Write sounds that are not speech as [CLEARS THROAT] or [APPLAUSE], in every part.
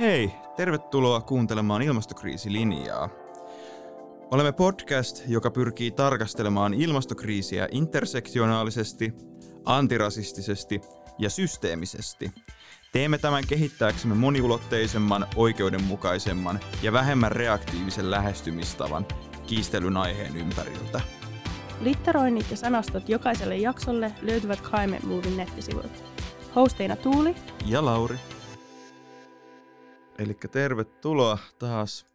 Hei, tervetuloa kuuntelemaan ilmastokriisilinjaa. Olemme podcast, joka pyrkii tarkastelemaan ilmastokriisiä intersektionaalisesti, antirasistisesti ja systeemisesti. Teemme tämän kehittääksemme moniulotteisemman, oikeudenmukaisemman ja vähemmän reaktiivisen lähestymistavan kiistelyn aiheen ympäriltä. Litteroinnit ja sanastot jokaiselle jaksolle löytyvät Climate Movin nettisivuilta. Hosteina Tuuli ja Lauri. Eli tervetuloa taas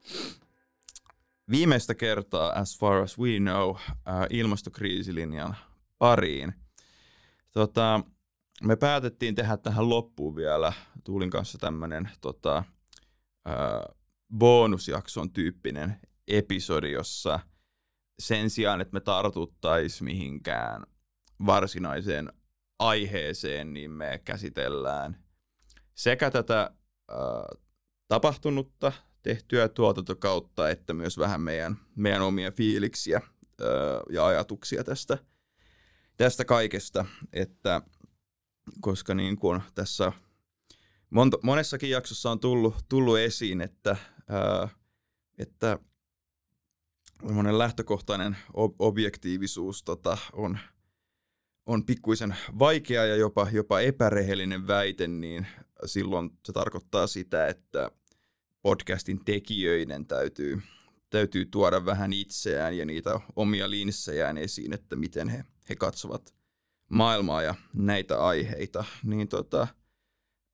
viimeistä kertaa, as far as we know, äh, ilmastokriisilinjan pariin. Tota, me päätettiin tehdä tähän loppuun vielä Tuulin kanssa tämmöinen tota, äh, bonusjakson tyyppinen episodi, jossa sen sijaan, että me tartuttaisiin mihinkään varsinaiseen aiheeseen, niin me käsitellään sekä tätä äh, tapahtunutta tehtyä tuotantokautta, että myös vähän meidän, meidän omia fiiliksiä ja ajatuksia tästä, tästä kaikesta, että koska niin kuin tässä monta, monessakin jaksossa on tullut, tullut esiin, että, öö, että lähtökohtainen ob- objektiivisuus tota, on, on pikkuisen vaikea ja jopa, jopa epärehellinen väite, niin silloin se tarkoittaa sitä, että podcastin tekijöiden täytyy, täytyy tuoda vähän itseään ja niitä omia linssejään esiin, että miten he, he katsovat maailmaa ja näitä aiheita. Niin tota,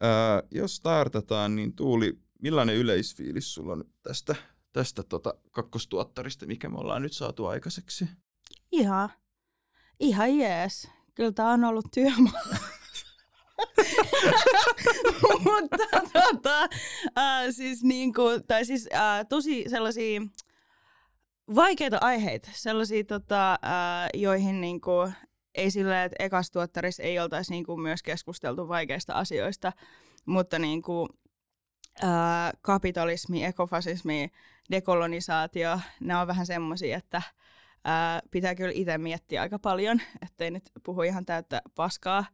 ää, jos startataan, niin Tuuli, millainen yleisfiilis sulla on tästä, tästä tota kakkostuottarista, mikä me ollaan nyt saatu aikaiseksi? Ihan, ihan jees. Kyllä tämä on ollut työmaa. [LAUGHS] Mutta tota, äh, siis niinku, tai siis äh, tosi sellaisia vaikeita aiheita, sellaisia tota, äh, joihin niinku, ei sillä, että ekas tuottarissa ei oltaisi niinku myös keskusteltu vaikeista asioista, mutta niinku, äh, kapitalismi, ekofasismi, dekolonisaatio, ne on vähän semmoisia, että ää, pitää kyllä itse miettiä aika paljon, ettei nyt puhu ihan täyttä paskaa.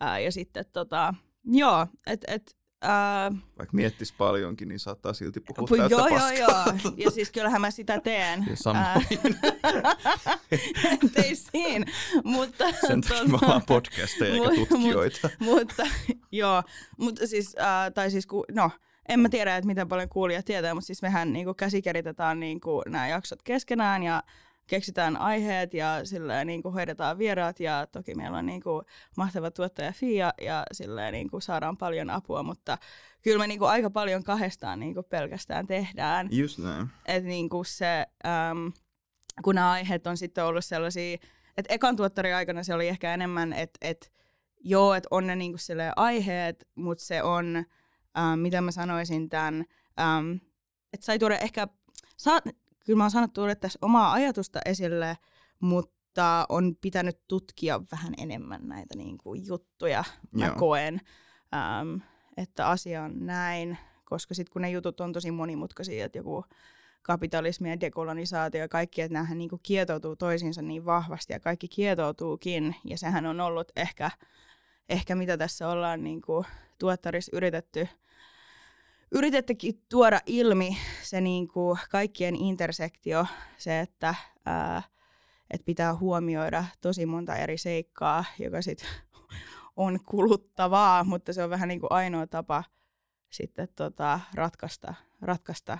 Ää, ja sitten tota, joo, et, et, ää, Vaikka miettis paljonkin, niin saattaa silti puhua pu, täyttä joo, joo, paskaa. joo. Ja siis kyllähän mä sitä teen. Ja samoin. [LAUGHS] Siinä. Mutta, Sen takia me ollaan podcasteja eikä Mut- tutkijoita. mutta joo, mutta siis, äh, tai siis ku, no, en mä tiedä, että miten paljon kuulijat tietää, mutta siis mehän niinku käsikeritetään niinku nämä jaksot keskenään ja keksitään aiheet ja silleen niinku hoidetaan vieraat ja toki meillä on niinku mahtava tuottaja Fia ja silleen niinku saadaan paljon apua, mutta kyllä me niinku aika paljon kahdestaan niinku pelkästään tehdään. Just näin. Että niinku se, äm, kun nämä aiheet on sitten ollut sellaisia, että ekan tuottarin aikana se oli ehkä enemmän, että et, joo, että on ne niinku silleen aiheet, mutta se on, äm, mitä mä sanoisin tämän, äm, että sai tuoda ehkä, saa, kyllä mä oon saanut tuoda tässä omaa ajatusta esille, mutta on pitänyt tutkia vähän enemmän näitä niinku juttuja, mä Joo. koen, äm, että asia on näin, koska sitten kun ne jutut on tosi monimutkaisia, että joku kapitalismi ja dekolonisaatio ja kaikki, että näähän niinku kietoutuu toisiinsa niin vahvasti ja kaikki kietoutuukin. Ja sehän on ollut ehkä, ehkä mitä tässä ollaan niinku tuottarissa yritetty, yritettekin tuoda ilmi se niinku kaikkien intersektio, se, että ää, et pitää huomioida tosi monta eri seikkaa, joka sitten [LAUGHS] on kuluttavaa, mutta se on vähän niin kuin ainoa tapa sitten tota, ratkaista, ratkaista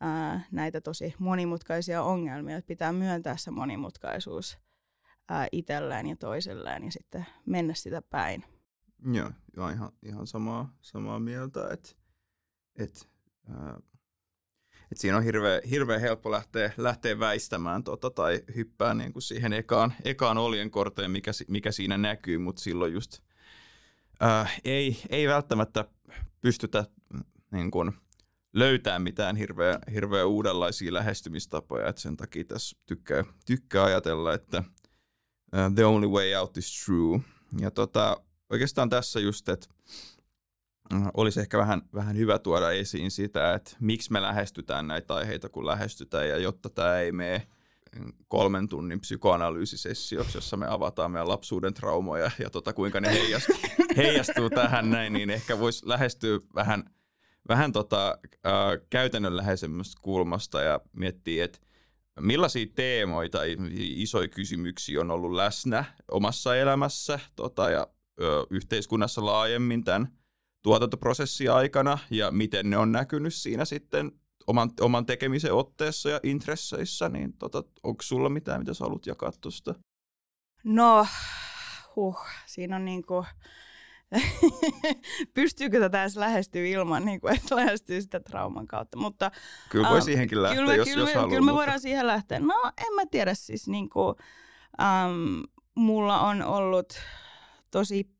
ää, näitä tosi monimutkaisia ongelmia. Että pitää myöntää se monimutkaisuus ää, itselleen ja toisilleen ja sitten mennä sitä päin. Joo, joo ihan, ihan samaa, samaa mieltä, että et, ää, et siinä on hirveän hirveä helppo lähteä, lähteä väistämään tota, tai hyppää niin kuin siihen ekaan, ekaan oljenkorteen, mikä, mikä siinä näkyy, mutta silloin just ää, ei, ei välttämättä pystytä niin kuin, löytää mitään hirveän, hirveän uudenlaisia lähestymistapoja, että sen takia tässä tykkää, tykkää ajatella, että uh, the only way out is true. Ja tota, oikeastaan tässä just, että äh, olisi ehkä vähän, vähän hyvä tuoda esiin sitä, että miksi me lähestytään näitä aiheita, kun lähestytään, ja jotta tämä ei mene kolmen tunnin psykoanalyysisessioksi, jossa me avataan meidän lapsuuden traumoja ja tota, kuinka ne heijastuu, [LAUGHS] heijastuu tähän näin, niin ehkä voisi lähestyä vähän, vähän tota, äh, käytännönläheisemmästä kulmasta ja miettii, että millaisia teemoita, isoja kysymyksiä on ollut läsnä omassa elämässä tota, ja ö, yhteiskunnassa laajemmin tämän tuotantoprosessin aikana ja miten ne on näkynyt siinä sitten oman, oman tekemisen otteessa ja intresseissä, niin tota, onko sulla mitään, mitä sä haluat jakaa tuosta? No, huh, siinä on niinku, [LAUGHS] pystyykö tätä edes lähestyä ilman, niin kuin, että lähestyy sitä trauman kautta. Mutta, kyllä voi siihenkin lähteä, kyllä, jos, kyllä, jos haluaa. Kyllä me voidaan siihen lähteä. No, en mä tiedä siis, niin kuin, um, mulla on ollut tosi,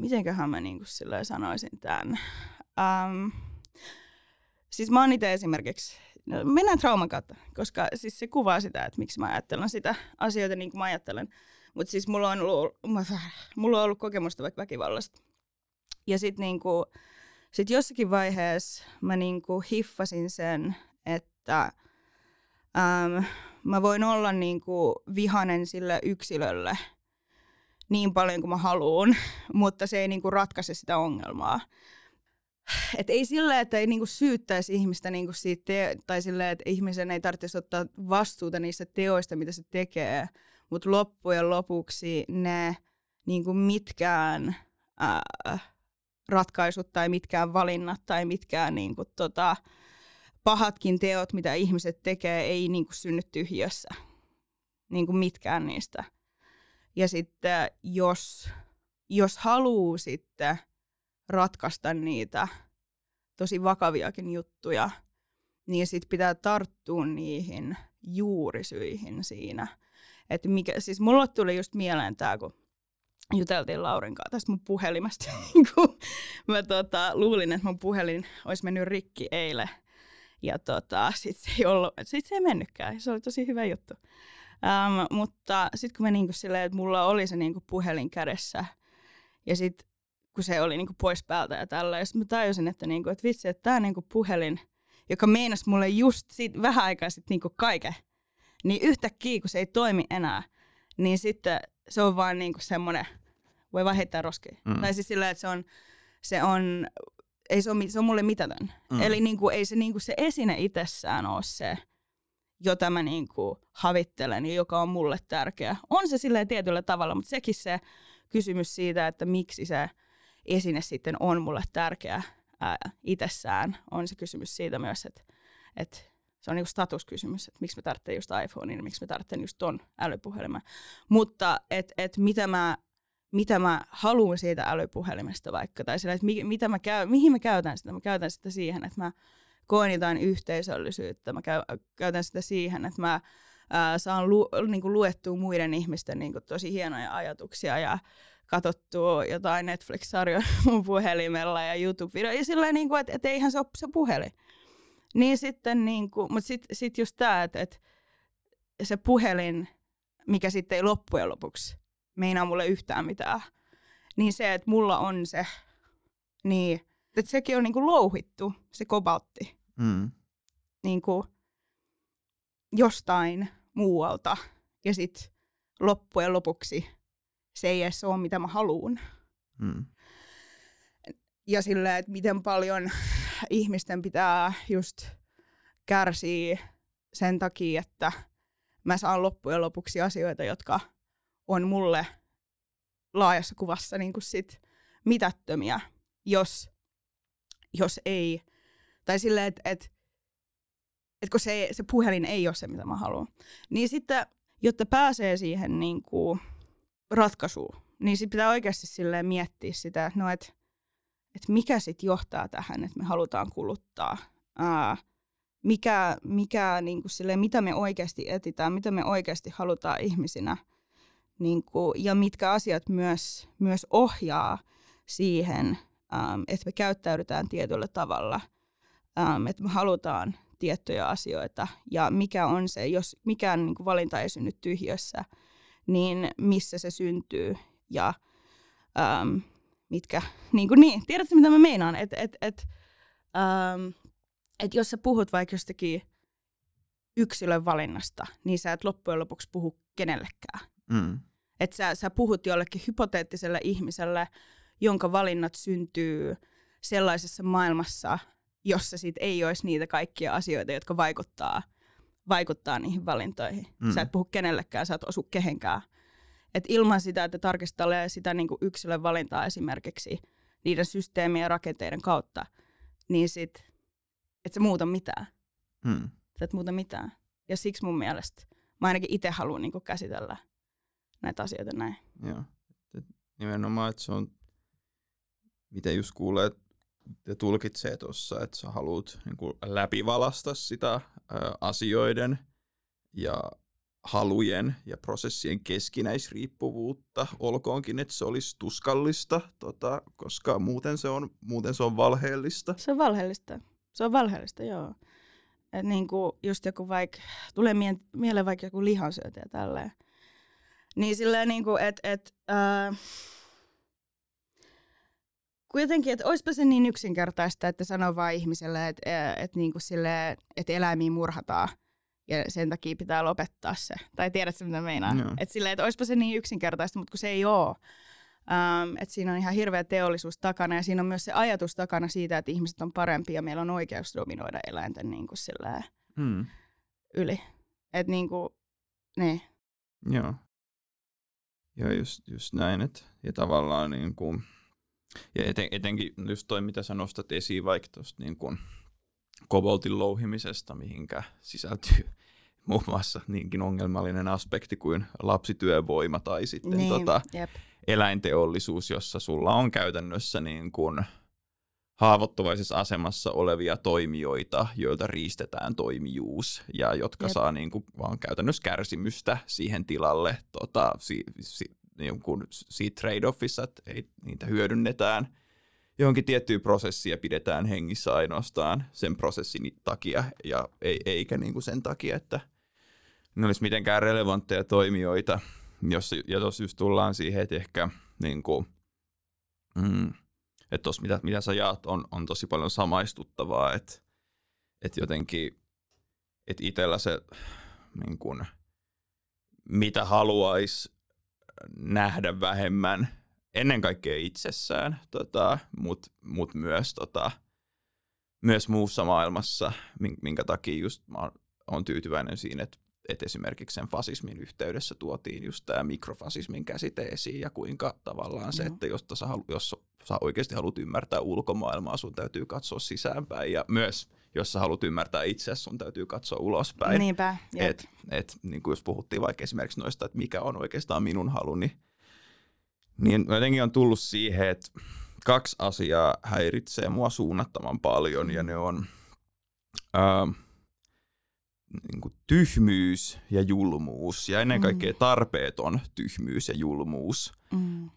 mitenköhän mä niin sanoisin tämän. Um, siis mä oon itse esimerkiksi, no, mennään trauman kautta, koska siis se kuvaa sitä, että miksi mä ajattelen sitä asioita niin kuin mä ajattelen. Mutta siis mulla on, ollut, mulla on ollut kokemusta vaikka väkivallasta. Ja sitten niinku, sit jossakin vaiheessa mä niinku hiffasin sen, että äm, mä voin olla niinku vihanen sille yksilölle niin paljon kuin mä haluan, [LAUGHS] mutta se ei niinku ratkaise sitä ongelmaa. Et ei sillä, että ei niinku syyttäisi ihmistä niinku siitä, te- tai sillä, että ihmisen ei tarvitsisi ottaa vastuuta niistä teoista, mitä se tekee, mutta loppujen lopuksi ne niin kuin mitkään ää, ratkaisut tai mitkään valinnat tai mitkään niin kuin, tota, pahatkin teot, mitä ihmiset tekee, ei niin kuin synny tyhjössä. Niin kuin mitkään niistä. Ja sitten jos, jos haluaa sitten ratkaista niitä tosi vakaviakin juttuja, niin sitten pitää tarttua niihin juurisyihin siinä – että mikä, siis mulle tuli just mieleen tämä, kun juteltiin Laurin kanssa tästä mun puhelimesta. [LAUGHS] kun mä tota, luulin, että mun puhelin olisi mennyt rikki eilen. Ja tota, sit se ei sit se ei mennytkään. Se oli tosi hyvä juttu. Um, mutta sitten kun mä niinku silleen, että mulla oli se niinku puhelin kädessä, ja sitten kun se oli niinku pois päältä ja tällä, ja sitten mä tajusin, että, niinku, että vitsi, että tämä niinku puhelin, joka meinasi mulle just sit, vähän aikaa sitten niinku kaiken, niin yhtäkkiä, kun se ei toimi enää, niin sitten se on vaan niinku semmoinen, voi vaan heittää roskiin. Mm. Tai siis sillä, että se on, se on, ei se, ole, se on mulle mitätön. Mm. Eli niinku, ei se, niinku, se esine itsessään ole se, jota mä niinku havittelen ja joka on mulle tärkeä. On se silleen tietyllä tavalla, mutta sekin se kysymys siitä, että miksi se esine sitten on mulle tärkeä ää, itsessään, on se kysymys siitä myös, että, että se on niinku statuskysymys, että miksi me tarvitsemme just iPhonein, miksi me tarvitsemme just ton älypuhelimen. Mutta että et mitä mä mitä mä haluan siitä älypuhelimesta vaikka, tai sillä, että mi, mitä mä käy, mihin mä käytän sitä. Mä käytän sitä siihen, että mä koen jotain yhteisöllisyyttä, mä käy, käytän sitä siihen, että mä saan lu, niin kuin luettua muiden ihmisten niin kuin tosi hienoja ajatuksia ja katsottua jotain Netflix-sarjoja [LAUGHS] mun puhelimella ja YouTube-videoja, ja sillä niin kuin, että, että eihän se ole se puhelin. Niin sitten, niin kuin, mutta sitten sit just tämä, että, että se puhelin, mikä sitten ei loppujen lopuksi meinaa mulle yhtään mitään, niin se, että mulla on se, niin että sekin on niin kuin louhittu, se kobaltti, mm. niin kuin jostain muualta. Ja sitten loppujen lopuksi se ei edes ole, mitä mä haluan. Mm. Ja sillä, että miten paljon ihmisten pitää just kärsiä sen takia, että mä saan loppujen lopuksi asioita, jotka on mulle laajassa kuvassa niin kuin sit mitättömiä, jos, jos ei, tai silleen, että et, et kun se, se puhelin ei ole se, mitä mä haluan. Niin sitten, jotta pääsee siihen niin kuin ratkaisuun, niin sitten pitää oikeasti silleen miettiä sitä, no, et, että mikä sitten johtaa tähän, että me halutaan kuluttaa. Ää, mikä, mikä niin kuin silleen, mitä me oikeasti etitään, mitä me oikeasti halutaan ihmisinä niin kuin, ja mitkä asiat myös, myös ohjaa siihen, että me käyttäydytään tietyllä tavalla, äm, että me halutaan tiettyjä asioita ja mikä on se, jos mikään niin kuin valinta ei synny tyhjössä, niin missä se syntyy ja äm, mitkä, niin kuin niin, tiedätkö mitä mä meinaan, että et, et, ähm, et jos sä puhut vaikka jostakin yksilön valinnasta, niin sä et loppujen lopuksi puhu kenellekään. Mm. Että sä, sä puhut jollekin hypoteettiselle ihmiselle, jonka valinnat syntyy sellaisessa maailmassa, jossa sit ei olisi niitä kaikkia asioita, jotka vaikuttaa, vaikuttaa niihin valintoihin. Mm. Sä et puhu kenellekään, sä et osu kehenkään. Et ilman sitä, että tarkistelee sitä niin kuin yksilön valintaa esimerkiksi niiden systeemien ja rakenteiden kautta, niin sit, et se muuta mitään. Hmm. Sä et muuta mitään. Ja siksi mun mielestä mä ainakin itse haluan niin käsitellä näitä asioita näin. Joo. Nimenomaan, että se on, mitä just kuulee ja tulkitsee tuossa, että sä haluat niin läpivalasta sitä ä, asioiden ja halujen ja prosessien keskinäisriippuvuutta, olkoonkin, että se olisi tuskallista, tota, koska muuten se, on, muuten se on valheellista. Se on valheellista. Se on valheellista, joo. Et niin kuin just joku vaikka, tulee mie- mieleen vaikka joku lihansyötä ja tälleen. Niin silleen niin kuin, että et, äh, kuitenkin, että olisipa se niin yksinkertaista, että sanoo vaan ihmiselle, että et, niin kuin sille, että eläimiä murhataan ja sen takia pitää lopettaa se. Tai tiedätkö, mitä meinaan? No. Että silleen, että olisipa se niin yksinkertaista, mutta kun se ei ole. Um, että siinä on ihan hirveä teollisuus takana ja siinä on myös se ajatus takana siitä, että ihmiset on parempia ja meillä on oikeus dominoida eläinten niin kuin silleen, hmm. yli. Että niin kuin, niin. Joo. Joo, just, just näin. Et, ja tavallaan niin kuin, ja eten, etenkin just toi, mitä sä nostat esiin vaikka tuosta niin kuin koboltin louhimisesta, mihinkä sisältyy [LAUGHS] muun muassa niinkin ongelmallinen aspekti kuin lapsityövoima tai sitten niin, tota, jep. eläinteollisuus, jossa sulla on käytännössä niin kuin haavoittuvaisessa asemassa olevia toimijoita, joilta riistetään toimijuus ja jotka Jep. saa niin kuin vaan käytännössä kärsimystä siihen tilalle tota, si, si, niin kuin siitä trade-offissa, että ei, niitä hyödynnetään johonkin tiettyyn prosessiin ja pidetään hengissä ainoastaan sen prosessin takia ja ei, eikä niin kuin sen takia, että ne olisi mitenkään relevantteja toimijoita. Jos, ja tuossa just tullaan siihen, että ehkä niin kuin, mm, että tuossa mitä, mitä sä jaat on, on tosi paljon samaistuttavaa, että, että jotenkin, että itsellä se niin kuin, mitä haluaisi nähdä vähemmän ennen kaikkea itsessään, tota, mutta mut myös, tota, myös muussa maailmassa, minkä takia just mä oon tyytyväinen siinä, että että esimerkiksi sen fasismin yhteydessä tuotiin just tämä mikrofasismin käsite esiin ja kuinka tavallaan se, että jos sä, halu, jos sä oikeasti haluat ymmärtää ulkomaailmaa, sun täytyy katsoa sisäänpäin ja myös jos sä haluat ymmärtää itse, sun täytyy katsoa ulospäin. Niinpä, et, et, niin kuin jos puhuttiin vaikka esimerkiksi noista, että mikä on oikeastaan minun haluni, niin jotenkin on tullut siihen, että kaksi asiaa häiritsee mua suunnattoman paljon ja ne on... Uh, niin kuin tyhmyys ja julmuus ja ennen kaikkea mm. tarpeeton tyhmyys ja julmuus, mm. öö,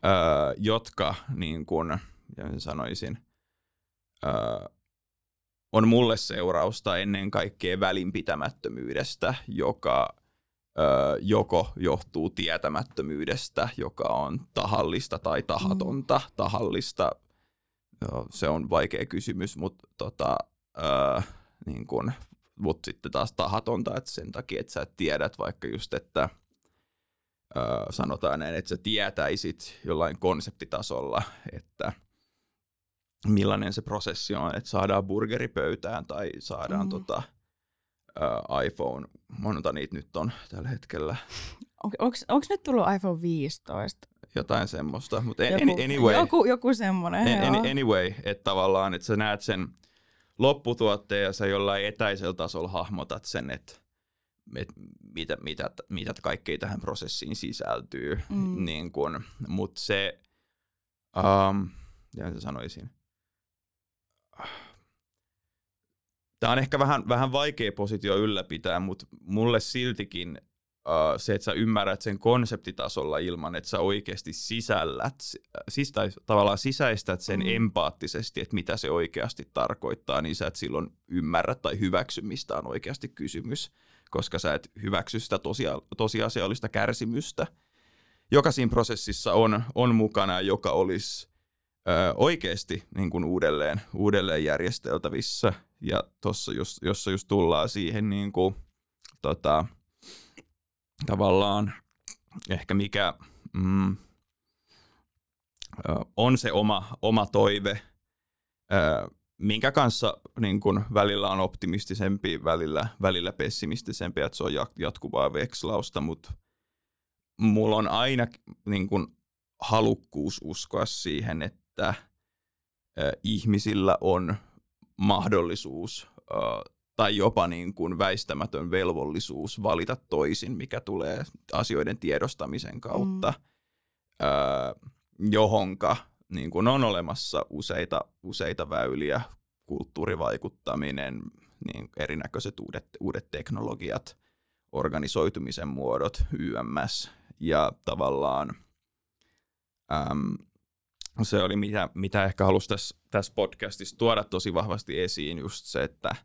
jotka niin kuin, sanoisin, öö, on mulle seurausta ennen kaikkea välinpitämättömyydestä, joka öö, joko johtuu tietämättömyydestä, joka on tahallista tai tahatonta. Mm. Tahallista, joo, se on vaikea kysymys, mutta tota, öö, niin kuin mutta sitten taas tahatonta, että sen takia, että sä tiedät vaikka just, että ö, sanotaan näin, että sä tietäisit jollain konseptitasolla, että millainen se prosessi on, että saadaan burgeri pöytään tai saadaan mm. tota, ö, iPhone, monta niitä nyt on tällä hetkellä. [LAUGHS] On, Onko nyt tullut iPhone 15? Jotain semmoista, mutta joku, anyway. Joku, joku semmoinen, an, Anyway, että tavallaan, että sä näet sen lopputuotteen ja sä jollain etäisellä tasolla hahmotat sen, että et mitä, mitä, mitä kaikkea tähän prosessiin sisältyy. Mm. Niin kun, mut se, um, mitä sanoisin, Tämä on ehkä vähän, vähän vaikea positio ylläpitää, mutta mulle siltikin uh, se, että sä ymmärrät sen konseptitasolla ilman, että sä oikeasti sisällät, siis, tai tavallaan sisäistät sen mm. empaattisesti, että mitä se oikeasti tarkoittaa, niin sä et silloin ymmärrä tai hyväksy, mistä on oikeasti kysymys, koska sä et hyväksy sitä tosia, tosiasiallista kärsimystä, joka siinä prosessissa on, on mukana joka olisi oikeasti niin kuin uudelleen, uudelleen järjesteltävissä. Ja tuossa, jos, jossa just tullaan siihen niin kuin, tota, tavallaan ehkä mikä mm, on se oma, oma toive minkä kanssa niin kun, välillä on optimistisempi, välillä, välillä pessimistisempi, että se on jatkuvaa vekslausta, mutta mulla on aina niin kun, halukkuus uskoa siihen, että äh, ihmisillä on mahdollisuus tai jopa niin kuin väistämätön velvollisuus valita toisin, mikä tulee asioiden tiedostamisen kautta, mm. johonka niin kuin on olemassa useita, useita väyliä, kulttuurivaikuttaminen, niin erinäköiset uudet, uudet teknologiat, organisoitumisen muodot, YMS ja tavallaan äm, se oli mitä, mitä ehkä halusi tässä, tässä podcastissa tuoda tosi vahvasti esiin just se, että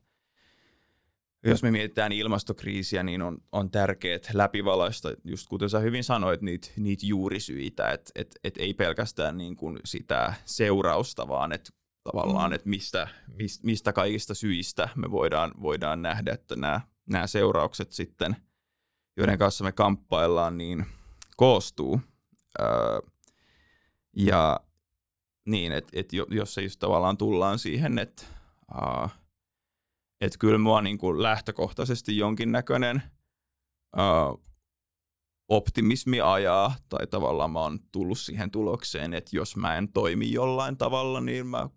jos me mietitään ilmastokriisiä, niin on, on tärkeää läpivalaista, just kuten sä hyvin sanoit, niitä, niitä juurisyitä, että et, et ei pelkästään niin kuin sitä seurausta, vaan että tavallaan, mm. että mistä, mistä kaikista syistä me voidaan, voidaan nähdä, että nämä, nämä seuraukset sitten, joiden kanssa me kamppaillaan, niin koostuu. Öö, ja niin, että et jos se just tavallaan tullaan siihen, että uh, et kyllä mua niin kuin lähtökohtaisesti jonkinnäköinen uh, optimismi ajaa, tai tavallaan mä oon tullut siihen tulokseen, että jos mä en toimi jollain tavalla, niin mä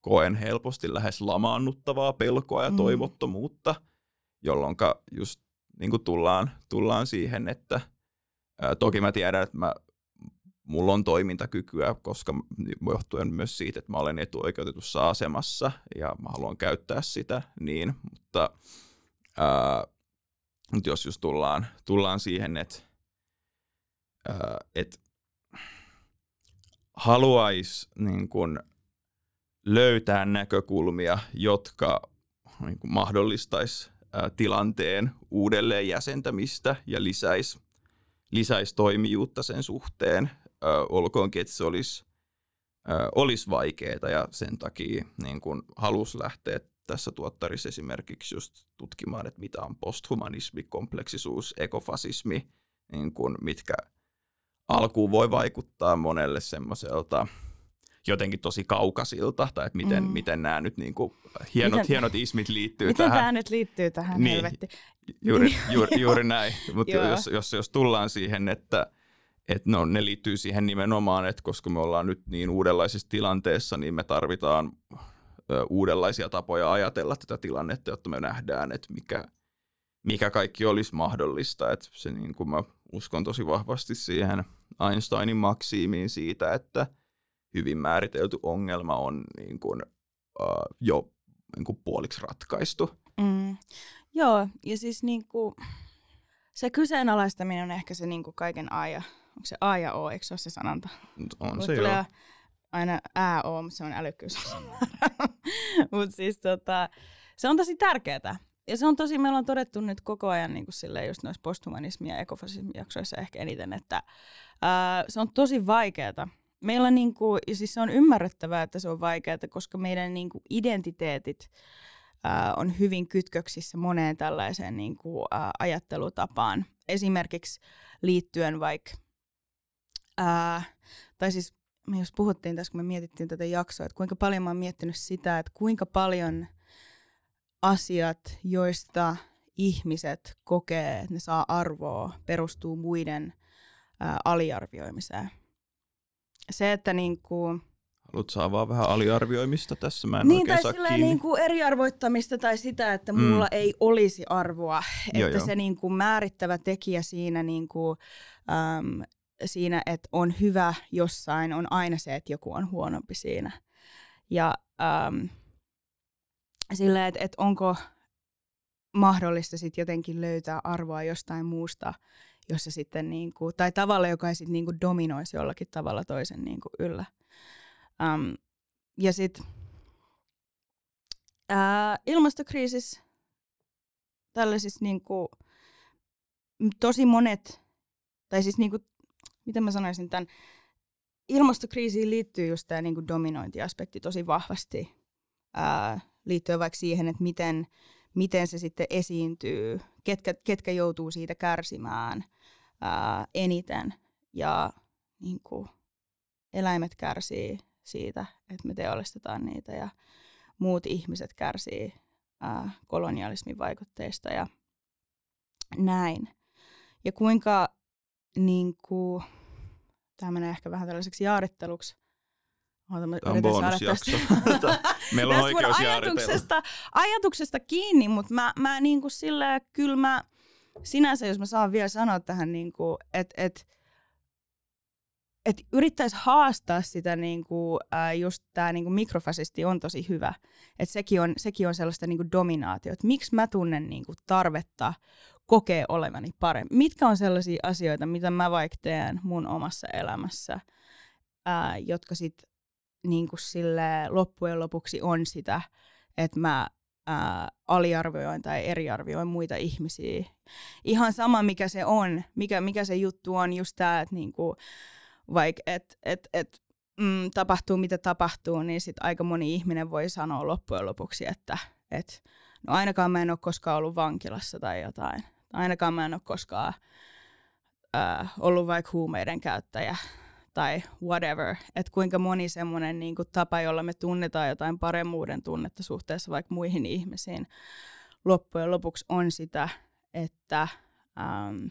koen helposti lähes lamaannuttavaa pelkoa ja mm. toivottomuutta, jolloin just niin kuin tullaan, tullaan siihen, että ää, toki mä tiedän, että mä mulla on toimintakykyä, koska johtuen myös siitä, että mä olen etuoikeutetussa asemassa ja mä haluan käyttää sitä niin, mutta ää, mutta jos just tullaan, tullaan siihen, että ää, et haluaisi niin kun, löytää näkökulmia, jotka niin mahdollistaisi tilanteen uudelleen jäsentämistä ja lisäisi lisäis toimijuutta sen suhteen, olkoonkin, että se olisi, olisi vaikeaa ja sen takia niin kun halusi lähteä tässä tuottarissa esimerkiksi just tutkimaan, että mitä on posthumanismi, kompleksisuus, ekofasismi, niin kun, mitkä alkuun voi vaikuttaa monelle semmoiselta jotenkin tosi kaukaisilta, tai että miten, mm. miten nämä nyt niin kuin hienot, miten, hienot ismit liittyy miten tähän. Miten tämä nyt liittyy tähän, niin, helvetti. Juuri, [LAUGHS] juuri, juuri näin, mutta jos, jos, jos tullaan siihen, että et no, ne liittyy siihen nimenomaan, että koska me ollaan nyt niin uudenlaisessa tilanteessa, niin me tarvitaan ö, uudenlaisia tapoja ajatella tätä tilannetta, jotta me nähdään, että mikä, mikä kaikki olisi mahdollista. Et se, niin kuin mä uskon tosi vahvasti siihen Einsteinin maksiimiin siitä, että hyvin määritelty ongelma on niin kuin, uh, jo niin kuin puoliksi ratkaistu. Mm. Joo, ja siis niin kuin, se kyseenalaistaminen on ehkä se niin kuin kaiken aja onko se A ja O, eikö se ole se sanonta? On se joo. aina ää O, mutta se on älykkyys. [LAUGHS] mutta siis tota, se on tosi tärkeää. Ja se on tosi, meillä on todettu nyt koko ajan niin kuin silleen, just noissa posthumanismi- ja ekofasismi-jaksoissa ehkä eniten, että ää, se on tosi vaikeaa. Meillä on niin kuin, ja siis se on ymmärrettävää, että se on vaikeaa, koska meidän niin kuin identiteetit ää, on hyvin kytköksissä moneen tällaiseen niin kuin, ää, ajattelutapaan. Esimerkiksi liittyen vaikka Ää, tai siis me jos puhuttiin tässä, kun me mietittiin tätä jaksoa, että kuinka paljon mä oon miettinyt sitä, että kuinka paljon asiat, joista ihmiset kokee, että ne saa arvoa, perustuu muiden ää, aliarvioimiseen. Se, että niin kuin, Haluat saa vaan vähän aliarvioimista tässä, mä en niin, oikein tai saa kiinni. Niin kuin eriarvoittamista tai sitä, että mm. mulla ei olisi arvoa. Joo, että joo. se niin kuin määrittävä tekijä siinä niin kuin, äm, siinä, että on hyvä jossain, on aina se, että joku on huonompi siinä. Ja ähm, silleen, että, että onko mahdollista sitten jotenkin löytää arvoa jostain muusta, jossa sitten niinku, tai tavalla, joka ei sitten niinku dominoisi jollakin tavalla toisen niinku yllä. Um, ja sitten ilmastokriisissä tällaisissa niinku, tosi monet, tai siis niinku miten mä sanoisin tämän, ilmastokriisiin liittyy just tämä niin dominointiaspekti tosi vahvasti ää, liittyen vaikka siihen, että miten, miten se sitten esiintyy, ketkä, ketkä joutuu siitä kärsimään ää, eniten ja niin kuin, eläimet kärsii siitä, että me teollistetaan niitä ja muut ihmiset kärsii ää, kolonialismin vaikutteista ja näin. Ja kuinka niin kuin, tämä menee ehkä vähän tällaiseksi jaaritteluksi. Oota, mä tämä on bonusjakso. Meillä on oikeus ajatuksesta, ajatuksesta kiinni, mutta mä, mä niin kuin sillä kyllä mä, sinänsä, jos mä saan vielä sanoa tähän, niin että et, et yrittäisi haastaa sitä, niin kuin, äh, just tämä niin mikrofasisti on tosi hyvä. Että sekin on, sekin on sellaista niin dominaatiota. Miksi mä tunnen niin kuin, tarvetta kokea olevani paremmin? Mitkä on sellaisia asioita, mitä mä vaikka teen mun omassa elämässä, ää, jotka sitten niin loppujen lopuksi on sitä, että mä ää, aliarvioin tai eriarvioin muita ihmisiä. Ihan sama, mikä se on, mikä, mikä se juttu on, just tämä, että niinku, vaikka et, et, et, mm, tapahtuu mitä tapahtuu, niin sit aika moni ihminen voi sanoa loppujen lopuksi, että et, no ainakaan mä en ole koskaan ollut vankilassa tai jotain. Ainakaan mä en ole koskaan ää, ollut vaikka huumeiden käyttäjä tai whatever. Että kuinka moni semmoinen niin tapa, jolla me tunnetaan jotain paremmuuden tunnetta suhteessa vaikka muihin ihmisiin, loppujen lopuksi on sitä, että ähm,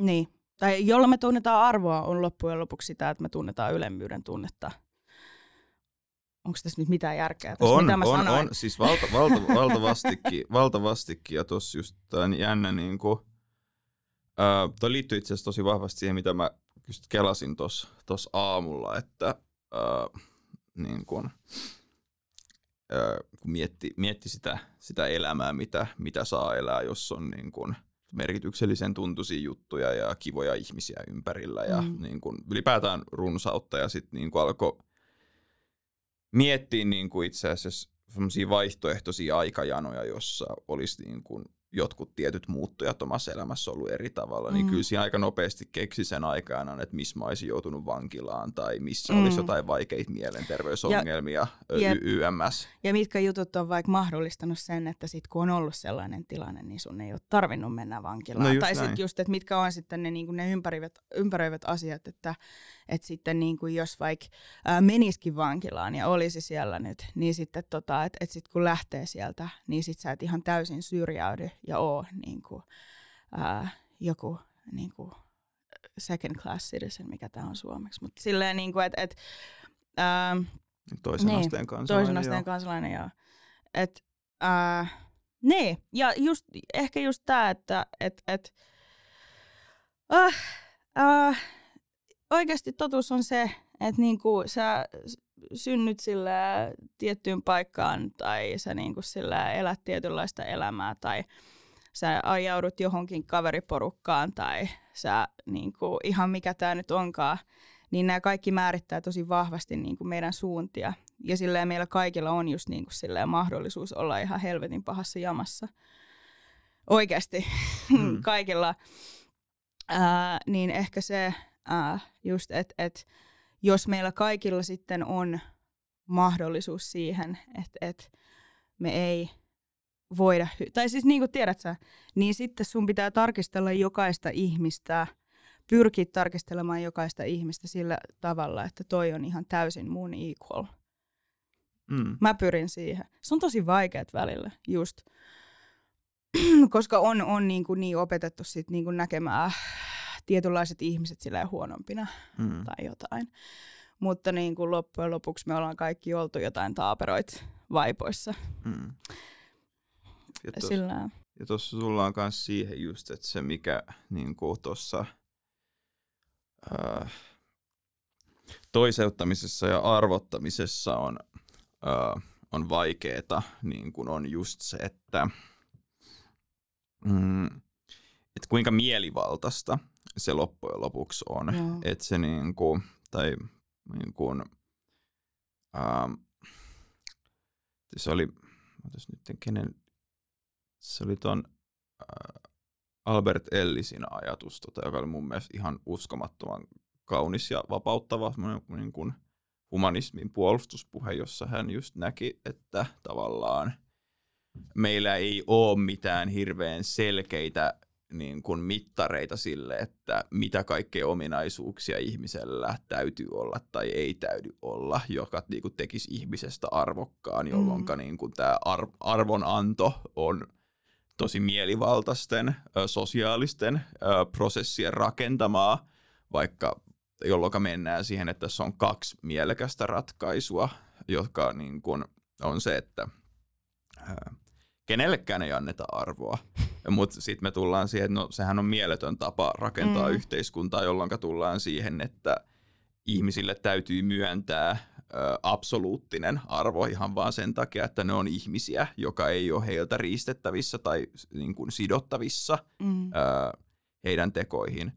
niin, tai jolla me tunnetaan arvoa, on loppujen lopuksi sitä, että me tunnetaan ylemmyyden tunnetta. Onko tässä nyt mitään järkeä tässä, on, mitä mä on, sanoin? on, siis valta, valta, valtavastikin, valtavastikin, ja tuossa just tämän jännä niin kuin, Äh, toi liittyy itse asiassa tosi vahvasti siihen, mitä mä just kelasin tuossa aamulla, että äh, niin kun, äh, kun mietti, mietti sitä, sitä elämää, mitä, mitä saa elää, jos on niin kun merkityksellisen tuntuisia juttuja ja kivoja ihmisiä ympärillä ja mm. niin kun, ylipäätään runsautta ja sitten niin alkoi miettiä niin kuin itse asiassa vaihtoehtoisia aikajanoja, jossa olisi niin kuin jotkut tietyt muuttujat omassa elämässä ollut eri tavalla, niin mm. kyllä siinä aika nopeasti keksi sen aikana, että missä mä olisin joutunut vankilaan tai missä mm. olisi jotain vaikeita mielenterveysongelmia, ja, y- YMS. Ja mitkä jutut on vaikka mahdollistanut sen, että sit kun on ollut sellainen tilanne, niin sun ei ole tarvinnut mennä vankilaan. No tai sitten just, että mitkä on sitten ne, niin ne ympäröivät, ympäröivät asiat, että, että sitten niin kuin jos vaikka menisikin vankilaan ja olisi siellä nyt, niin sitten tota, että, että sitten kun lähtee sieltä, niin sitten sä et ihan täysin syrjäydy ja ole niin kuin, ää, joku niin kuin second class citizen, mikä tämä on suomeksi. Mutta silleen, niin kuin, että... Et, toisen niin, asteen kansalainen, Toisen asteen joo. kansalainen, joo. Et, ää, niin, ja just, ehkä just tämä, että et, et, äh, äh, oikeasti totuus on se, että niinku sä synnyt sillä tiettyyn paikkaan tai sä niinku sillä elät tietynlaista elämää tai sä ajaudut johonkin kaveriporukkaan tai sä niin kuin, ihan mikä tämä nyt onkaan, niin nämä kaikki määrittää tosi vahvasti niin kuin meidän suuntia. Ja silleen meillä kaikilla on just niin kuin silleen mahdollisuus olla ihan helvetin pahassa jamassa. Oikeasti [LAUGHS] mm. kaikilla. Ää, niin ehkä se ää, just, että et, jos meillä kaikilla sitten on mahdollisuus siihen, että et me ei – voida, tai siis niin kuin tiedät sä, niin sitten sun pitää tarkistella jokaista ihmistä, pyrkiä tarkistelemaan jokaista ihmistä sillä tavalla, että toi on ihan täysin mun equal. Mm. Mä pyrin siihen. Se on tosi vaikeat välillä, just. [CLEARS THROAT] Koska on, on niin, kuin niin opetettu sit niin kuin näkemään tietynlaiset ihmiset sillä huonompina mm. tai jotain. Mutta niin kuin loppujen lopuksi me ollaan kaikki oltu jotain taaperoit vaipoissa. Mm. Ja tos, Sillä... Ja tuossa sulla on myös siihen just, että se mikä niin tuossa äh, toiseuttamisessa ja arvottamisessa on, äh, on vaikeeta, niin kuin on just se, että mm, et kuinka mielivaltaista se loppujen lopuksi on. Että se niin kuin, tai niin kuin, ähm, se oli, nyt kenen se oli ton äh, Albert Ellisin ajatus, tota, joka oli mun mielestä ihan uskomattoman kaunis ja vapauttava niin kuin humanismin puolustuspuhe, jossa hän just näki, että tavallaan meillä ei ole mitään hirveän selkeitä niin kuin mittareita sille, että mitä kaikkea ominaisuuksia ihmisellä täytyy olla tai ei täydy olla, joka niin kuin tekisi ihmisestä arvokkaan, jolloin mm. niin kuin tämä ar- arvonanto on tosi mielivaltaisten sosiaalisten prosessien rakentamaa, vaikka jolloin mennään siihen, että tässä on kaksi mielekästä ratkaisua, jotka niin kuin on se, että kenellekään ei anneta arvoa. [LAUGHS] Mutta sitten me tullaan siihen, että no, sehän on mieletön tapa rakentaa mm. yhteiskuntaa, jolloin tullaan siihen, että ihmisille täytyy myöntää absoluuttinen arvo ihan vaan sen takia, että ne on ihmisiä, joka ei ole heiltä riistettävissä tai niin kuin, sidottavissa mm. ö, heidän tekoihin.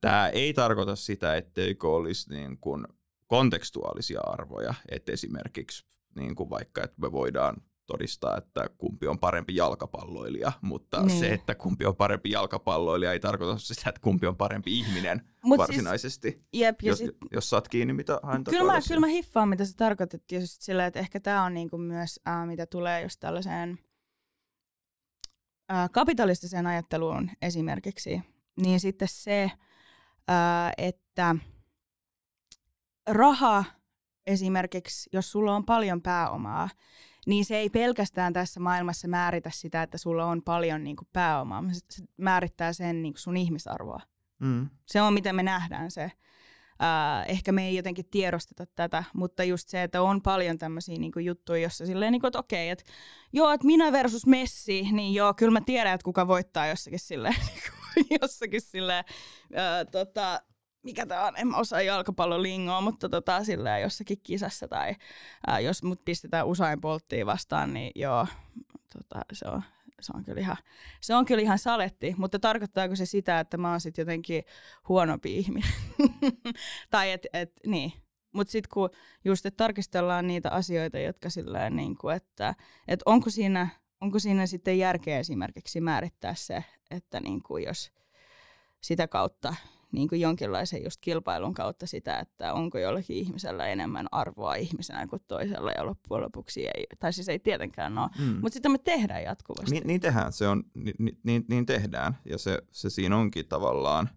Tämä ei tarkoita sitä, etteikö olisi niin kuin, kontekstuaalisia arvoja, että esimerkiksi niin kuin vaikka, että me voidaan todistaa, että kumpi on parempi jalkapalloilija, mutta niin. se, että kumpi on parempi jalkapalloilija ei tarkoita sitä, että kumpi on parempi ihminen Mut siis- varsinaisesti, siis, jep, jos, sit, jos saat kiinni, mitä hän kyllä mä, kyllä mä hiffaan, mitä sä tarkoitat, ja just sillä, että ehkä tämä on niinku myös, äh, mitä tulee just tällaiseen äh, kapitalistiseen ajatteluun esimerkiksi, niin sitten se, äh, että raha esimerkiksi, jos sulla on paljon pääomaa, niin se ei pelkästään tässä maailmassa määritä sitä, että sulla on paljon niin kuin pääomaa. Se määrittää sen niin kuin sun ihmisarvoa. Mm. Se on, miten me nähdään se. Uh, ehkä me ei jotenkin tiedosteta tätä, mutta just se, että on paljon tämmöisiä niinku juttuja, jossa silleen, niinku, että okei, että joo, että minä versus Messi, niin joo, kyllä mä tiedän, että kuka voittaa jossakin silleen, [LAUGHS] niinku, jossakin silleen, uh, tota, mikä tämä on, en mä osaa jalkapallolingoa, mutta tota, sillä jossakin kisassa tai ää, jos mut pistetään usain polttiin vastaan, niin joo, tota, se on, se on, kyllä ihan, se on kyllä ihan saletti, mutta tarkoittaako se sitä, että mä oon sitten jotenkin huonompi ihminen? [LAUGHS] tai et, et niin. Mutta sitten kun just, että tarkistellaan niitä asioita, jotka sillä niin kuin, että et onko, siinä, onko siinä sitten järkeä esimerkiksi määrittää se, että niin kuin jos sitä kautta niin kuin jonkinlaisen just kilpailun kautta sitä, että onko jollakin ihmisellä enemmän arvoa ihmisenä kuin toisella ja loppujen lopuksi ei, tai siis ei tietenkään ole, mm. mutta sitä me tehdään jatkuvasti. Niin, niin tehdään, se on, niin, niin, niin tehdään ja se, se siinä onkin tavallaan,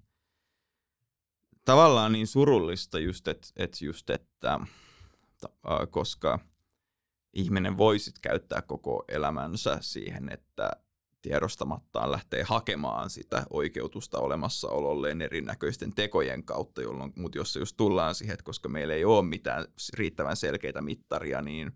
tavallaan niin surullista just, että et just, että koska ihminen voisi käyttää koko elämänsä siihen, että tiedostamattaan lähtee hakemaan sitä oikeutusta olemassaololleen erinäköisten tekojen kautta, jolloin, mutta jos se just tullaan siihen, että koska meillä ei ole mitään riittävän selkeitä mittaria, niin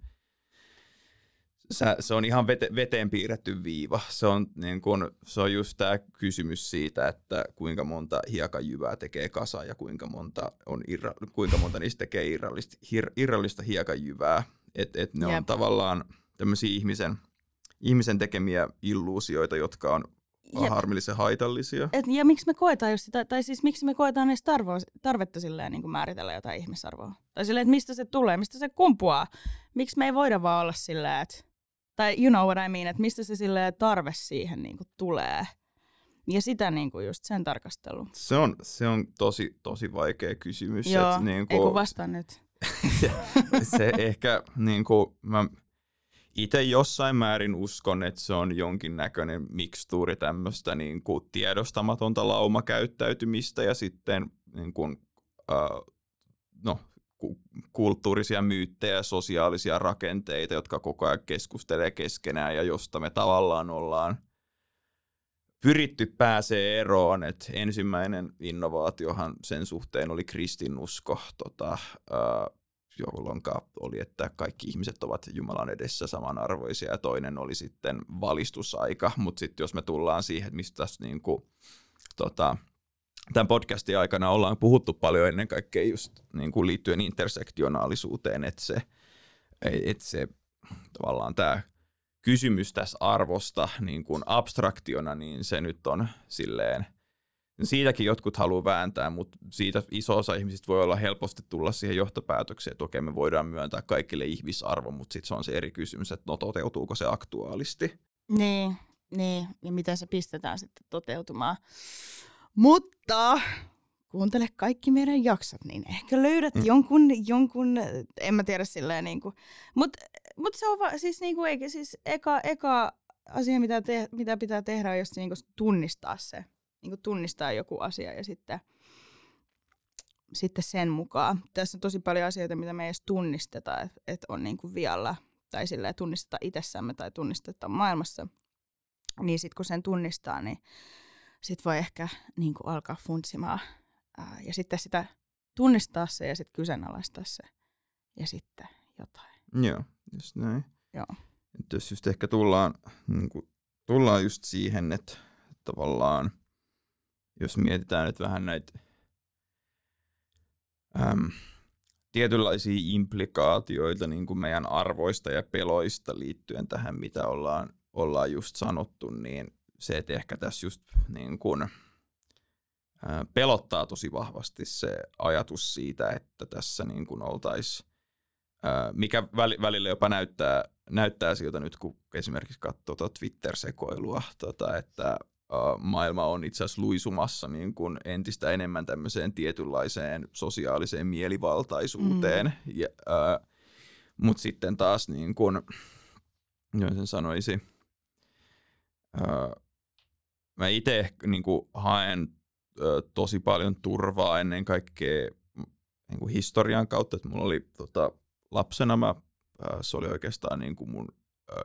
se on ihan vete, veteen piirretty viiva. Se on, niin kun, se on just tämä kysymys siitä, että kuinka monta hiekajyvää tekee kasa ja kuinka monta, on irra, kuinka monta niistä tekee irrallista, hir, irrallista hiekajyvää. Et, et ne Jep. on tavallaan tämmöisiä ihmisen – ihmisen tekemiä illuusioita, jotka on Jep. harmillisen haitallisia. Et, ja miksi me koetaan just sitä, tai siis miksi me koetaan edes tarvoa, tarvetta silleen niin kuin määritellä jotain ihmisarvoa? Tai silleen, että mistä se tulee, mistä se kumpuaa? Miksi me ei voida vaan olla silleen, että, tai you know what I mean, että mistä se silleen tarve siihen niin kuin tulee? Ja sitä niin kuin just sen tarkastelu. Se on, se on tosi, tosi vaikea kysymys. Joo, että niin kuin, ei kun vastaa nyt. [LAUGHS] se ehkä, niin kuin, mä itse jossain määrin uskon, että se on jonkinnäköinen mikstuuri tämmöistä niin kuin tiedostamatonta laumakäyttäytymistä ja sitten niin kuin, äh, no, kulttuurisia myyttejä sosiaalisia rakenteita, jotka koko ajan keskustelee keskenään ja josta me tavallaan ollaan pyritty pääsee eroon. että ensimmäinen innovaatiohan sen suhteen oli kristinusko, tota, äh, jolloin oli, että kaikki ihmiset ovat Jumalan edessä samanarvoisia ja toinen oli sitten valistusaika, mutta sitten jos me tullaan siihen, mistä tässä niin kuin, tota, tämän podcastin aikana ollaan puhuttu paljon ennen kaikkea just niin kuin liittyen intersektionaalisuuteen, että se, että se tavallaan tämä kysymys tässä arvosta niin kuin abstraktiona, niin se nyt on silleen siitäkin jotkut haluaa vääntää, mutta siitä iso osa ihmisistä voi olla helposti tulla siihen johtopäätökseen, että okei, me voidaan myöntää kaikille ihmisarvo, mutta sitten se on se eri kysymys, että no toteutuuko se aktuaalisti. Niin, niin, ja miten se pistetään sitten toteutumaan. Mutta kuuntele kaikki meidän jaksot, niin ehkä löydät mm. jonkun, jonkun, en mä tiedä silleen niin kuin, mutta mut se on va, siis niin kuin, eikä siis eka, eka asia, mitä, te, mitä pitää tehdä, on just niin kuin tunnistaa se, niin tunnistaa joku asia ja sitten, sitten sen mukaan. Tässä on tosi paljon asioita, mitä me ei edes tunnisteta, että et on niin kuin vialla tai sillä tunnisteta itsessämme tai tunnisteta maailmassa. Niin sitten kun sen tunnistaa, niin sitten voi ehkä niin kuin alkaa funtsimaan ää, ja sitten sitä tunnistaa se ja sitten kyseenalaistaa se ja sitten jotain. Joo, just näin. Joo. Et jos just ehkä tullaan, niin kuin, tullaan just siihen, että tavallaan jos mietitään nyt vähän näitä äm, tietynlaisia implikaatioita niin kuin meidän arvoista ja peloista liittyen tähän, mitä ollaan, ollaan just sanottu, niin se, että ehkä tässä just niin kuin, ää, pelottaa tosi vahvasti se ajatus siitä, että tässä niin kuin oltaisiin, mikä välillä jopa näyttää, näyttää siltä nyt, kun esimerkiksi katsoo tuota Twitter-sekoilua, tota, että maailma on itse asiassa luisumassa niin kuin entistä enemmän tämmöiseen tietynlaiseen sosiaaliseen mielivaltaisuuteen. Mm. Ja, äh, Mutta sitten taas, niin kuin, sen sanoisi, äh, mä itse niin kuin haen äh, tosi paljon turvaa ennen kaikkea niin kuin historian kautta. Että mulla oli tota, lapsena, mä, äh, se oli oikeastaan niin kuin mun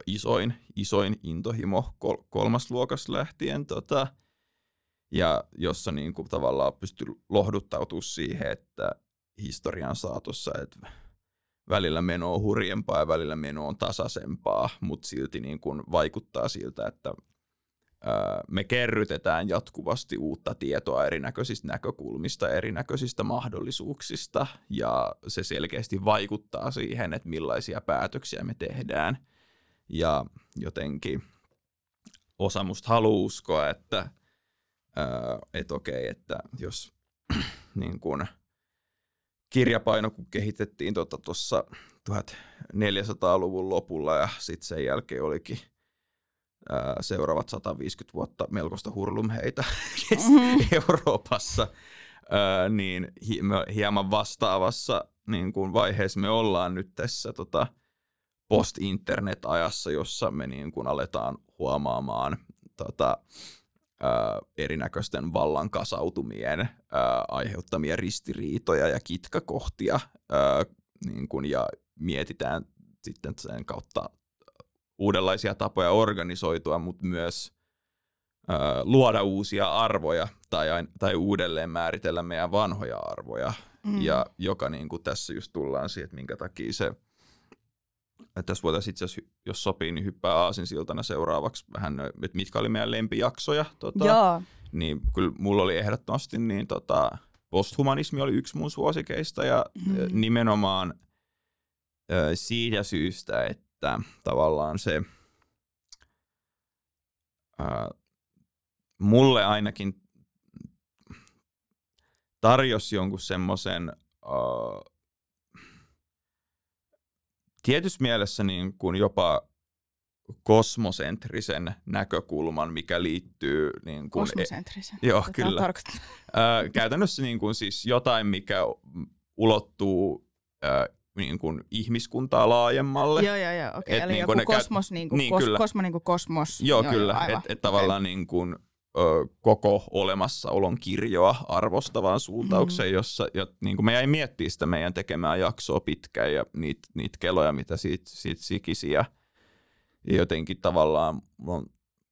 isoin, isoin intohimo kol, kolmasluokas lähtien, tota, ja jossa niin kuin tavallaan pystyi lohduttautumaan siihen, että historian saatossa, että välillä meno on hurjempaa ja välillä meno on tasaisempaa, mutta silti niin kuin vaikuttaa siltä, että me kerrytetään jatkuvasti uutta tietoa erinäköisistä näkökulmista, erinäköisistä mahdollisuuksista, ja se selkeästi vaikuttaa siihen, että millaisia päätöksiä me tehdään – ja jotenkin osa musta haluaa uskoa, että et okei, että jos [CLEARS THROAT] niin kun kirjapaino kun kehitettiin tuossa tota 1400-luvun lopulla ja sitten sen jälkeen olikin ää, seuraavat 150 vuotta melkoista hurlumheitä [LAUGHS] mm-hmm. Euroopassa, ää, niin hi- hieman vastaavassa niin kun vaiheessa me ollaan nyt tässä tota, post-internet-ajassa, jossa me niin kuin aletaan huomaamaan tota, ää, erinäköisten vallan kasautumien ää, aiheuttamia ristiriitoja ja kitkakohtia, ää, niin kuin, ja mietitään sitten sen kautta uudenlaisia tapoja organisoitua, mutta myös ää, luoda uusia arvoja tai, tai uudelleen määritellä meidän vanhoja arvoja, mm. ja joka niin kuin tässä just tullaan siihen, että minkä takia se – tässä voitaisiin itse asiassa, jos sopii, niin hyppää aasinsiltana seuraavaksi vähän, että mitkä oli meidän lempijaksoja. Tota, Joo. Niin kyllä mulla oli ehdottomasti niin tota, posthumanismi oli yksi mun suosikeista ja mm. nimenomaan ö, siitä syystä, että tavallaan se ö, mulle ainakin tarjosi jonkun semmoisen tietyssä mielessä niin kuin jopa kosmosentrisen näkökulman, mikä liittyy... Niin kuin, e- Kosmosentrisen? E- joo, Tätä kyllä. Äh, käytännössä niin kuin siis jotain, mikä ulottuu äh, niin kuin ihmiskuntaa laajemmalle. Joo, joo, joo. Okay. Eli niin joku kosmos, niin kuin, niin, kos, kosmo niin kuin kosmos. Joo, joo kyllä. Että et tavallaan okay. niin kuin, ö, koko olemassaolon kirjoa arvostavaan suuntaukseen, mm. jossa ja, niin kuin me jäi miettimään sitä meidän tekemää jaksoa pitkään ja niitä niit keloja, mitä siitä, siitä sikisi. Ja, ja jotenkin tavallaan on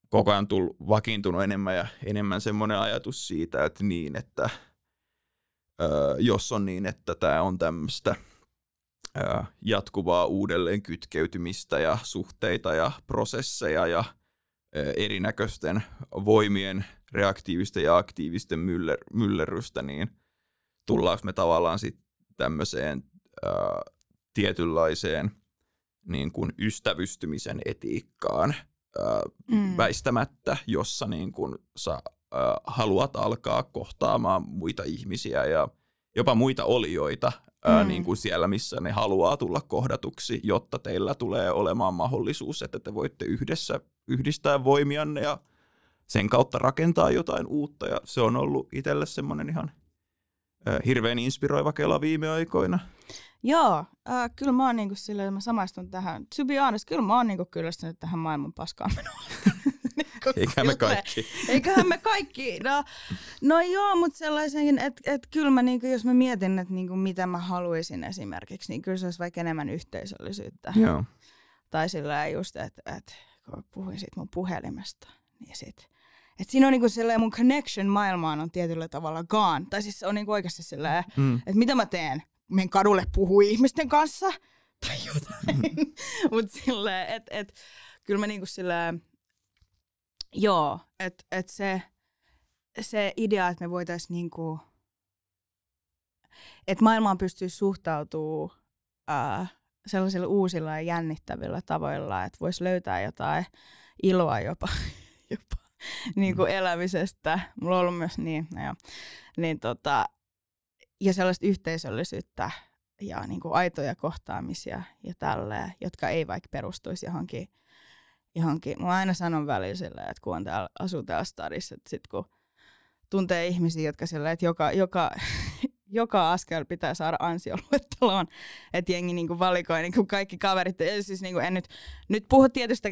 koko ajan tullut, vakiintunut enemmän ja enemmän semmoinen ajatus siitä, että niin, että ö, jos on niin, että tämä on tämmöistä jatkuvaa uudelleen kytkeytymistä ja suhteita ja prosesseja ja – erinäköisten voimien reaktiivisten ja aktiivisten myller, myllerrystä, niin tullaanko me tavallaan sitten tämmöiseen ää, tietynlaiseen niin kuin ystävystymisen etiikkaan ää, mm. väistämättä, jossa niin kuin sä ää, haluat alkaa kohtaamaan muita ihmisiä ja jopa muita olioita ää, mm. niin kuin siellä, missä ne haluaa tulla kohdatuksi, jotta teillä tulee olemaan mahdollisuus, että te voitte yhdessä yhdistää voimianne ja sen kautta rakentaa jotain uutta. Ja se on ollut itselle semmoinen ihan ää, hirveän inspiroiva kela viime aikoina. Joo, äh, kyllä mä oon niinku silleen, mä samaistun tähän. To be honest, kyllä mä oon niinku kyllästynyt tähän maailman paskaan [LAUGHS] Eikä me kaikki. Eiköhän me kaikki. No, no joo, mutta sellaisen, että et kyllä mä, niinku, jos mä mietin, että niinku, mitä mä haluaisin esimerkiksi, niin kyllä se olisi vaikka enemmän yhteisöllisyyttä. Joo. Tai sillä just, että et, kun puhuin siitä mun puhelimesta, niin sit, että siinä on niinku sellainen mun connection maailmaan on tietyllä tavalla gone. Tai siis se on niinku oikeasti sellainen, mm. että mitä mä teen? Menen kadulle puhuu ihmisten kanssa tai jotain. Mm. [LAUGHS] Mutta silleen, että et, kyllä mä niinku silleen, joo, että et se, se idea, että me voitaisiin niinku, että maailmaan pystyy suhtautumaan uh, sellaisilla uusilla ja jännittävillä tavoilla, että voisi löytää jotain iloa jopa, [LAUGHS] jopa niin kuin mm. elämisestä. Mulla on ollut myös niin, no joo, niin tota, ja sellaista yhteisöllisyyttä ja niin kuin aitoja kohtaamisia ja tälleen, jotka ei vaikka perustuisi johonkin, johonkin. Mä aina sanon välillä että kun on täällä, asuu täällä stadissa, että sit kun tuntee ihmisiä, jotka silleen, että joka, joka, [LAUGHS] joka askel pitää saada ansioluetteloon, että jengi niinku valikoi niinku kaikki kaverit. Siis niinku en nyt, nyt puhu tietystä,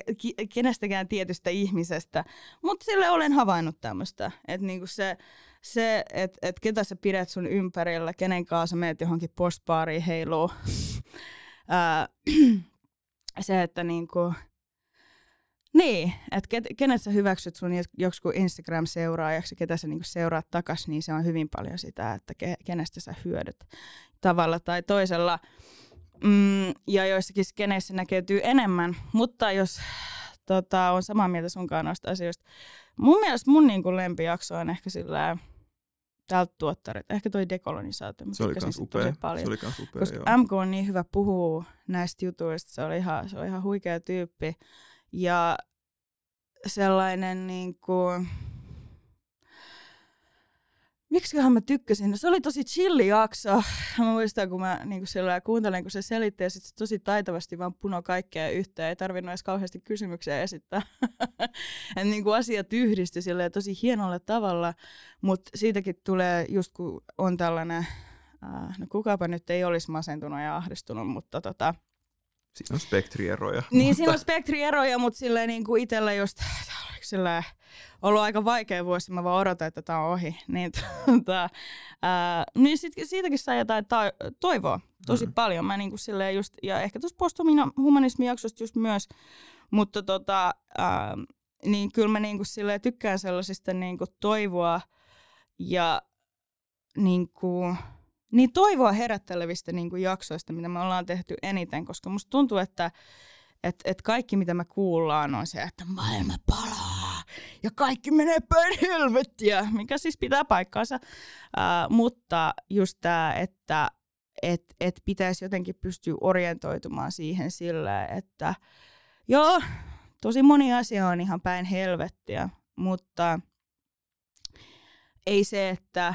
kenestäkään tietystä ihmisestä, mutta sille olen havainnut tämmöistä, että niinku se, se että et ketä sä pidät sun ympärillä, kenen kanssa meet johonkin postbaariin heiluu. [LAUGHS] [CLEARS THROAT] se, että niinku, niin, että ket, kenet sä hyväksyt sun joku Instagram-seuraajaksi, ketä sä niinku seuraat takas, niin se on hyvin paljon sitä, että ke, kenestä sä hyödyt tavalla tai toisella. Mm, ja joissakin skeneissä näkeytyy enemmän, mutta jos tota, on samaa mieltä sunkaan noista asioista, mun mielestä mun niinku lempijakso on ehkä sillä tältä tuottarit, ehkä toi dekolonisaatio. Se oli kans upea. Paljon, se oli kans upea, koska joo. MK on niin hyvä puhua näistä jutuista, se oli ihan, se oli ihan huikea tyyppi. Ja sellainen niin kuin, miksiköhän mä tykkäsin. Se oli tosi chilli jakso. Mä muistan, kun mä niin kuin kuuntelin, kun se selitti ja sitten se tosi taitavasti vaan puno kaikkea yhteen. Ei tarvinnut edes kauheasti kysymyksiä esittää. [LAUGHS] Et niin kuin asiat yhdistyi tosi hienolla tavalla, mutta siitäkin tulee just kun on tällainen, äh, no kukapa nyt ei olisi masentunut ja ahdistunut, mutta tota, Siinä on spektrieroja. Niin, mutta... siinä on spektrieroja, mutta silleen niin kuin itsellä just silleen, ollut aika vaikea vuosi, mä vaan odotan, että tämä on ohi. Niin, [LAUGHS] tota, ää, niin sit, siitäkin saa jotain ta- toivoa tosi mm. paljon. Mä niin kuin silleen just, ja ehkä tuossa posthumanismin jaksosta just myös, mutta tota, ää, niin kyllä mä niin kuin silleen tykkään sellaisista niin kuin toivoa ja niin kuin, niin toivoa herättelevistä niin kuin jaksoista, mitä me ollaan tehty eniten, koska musta tuntuu, että et, et kaikki mitä me kuullaan on se, että maailma palaa ja kaikki menee päin helvettiä, mikä siis pitää paikkaansa. Uh, mutta just tämä, että et, et pitäisi jotenkin pystyä orientoitumaan siihen sillä, että joo, tosi moni asia on ihan päin helvettiä, mutta ei se, että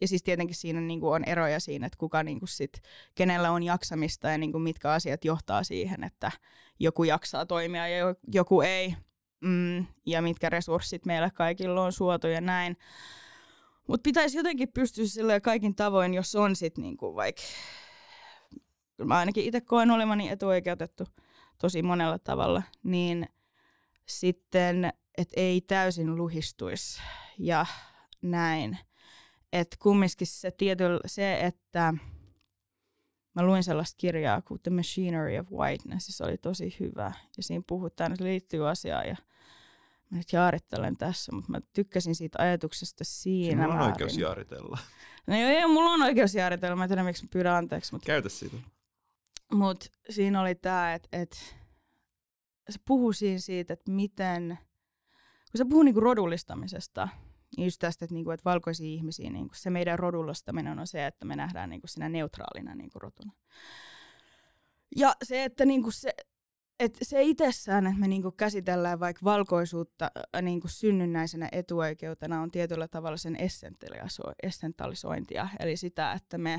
ja siis tietenkin siinä niin kuin on eroja siinä, että kuka niin kuin sit, kenellä on jaksamista ja niin kuin mitkä asiat johtaa siihen, että joku jaksaa toimia ja joku ei. Mm, ja mitkä resurssit meillä kaikilla on suotu ja näin. Mutta pitäisi jotenkin pystyä sille kaikin tavoin, jos on sitten niin kuin vaikka, mä ainakin itse koen olevani etuoikeutettu tosi monella tavalla, niin sitten, että ei täysin luhistuisi ja näin että kumminkin se tietyllä, se, että mä luin sellaista kirjaa kuin The Machinery of Whiteness, se oli tosi hyvä. Ja siinä puhutaan, että liittyy asiaan ja mä nyt jaarittelen tässä, mutta mä tykkäsin siitä ajatuksesta siinä Sinulla on oikeus jaaritella. No joo, joo, mulla on oikeus jaaritella, mä en tiedä miksi mä pyydän anteeksi. Mutta... Käytä siitä. Mutta siinä oli tämä, että et, se puhuu siinä siitä, että miten, kun se puhuu niinku rodullistamisesta, just tästä, että, niinku, että valkoisia ihmisiä, niinku, se meidän rodullastaminen on se, että me nähdään niinku, sinä neutraalina niinku, rotuna. Ja se, että niinku, se, et se itsessään, että me niinku käsitellään vaikka valkoisuutta äh, niinku synnynnäisenä etuoikeutena, on tietyllä tavalla sen essentialisointia. Eli sitä, että me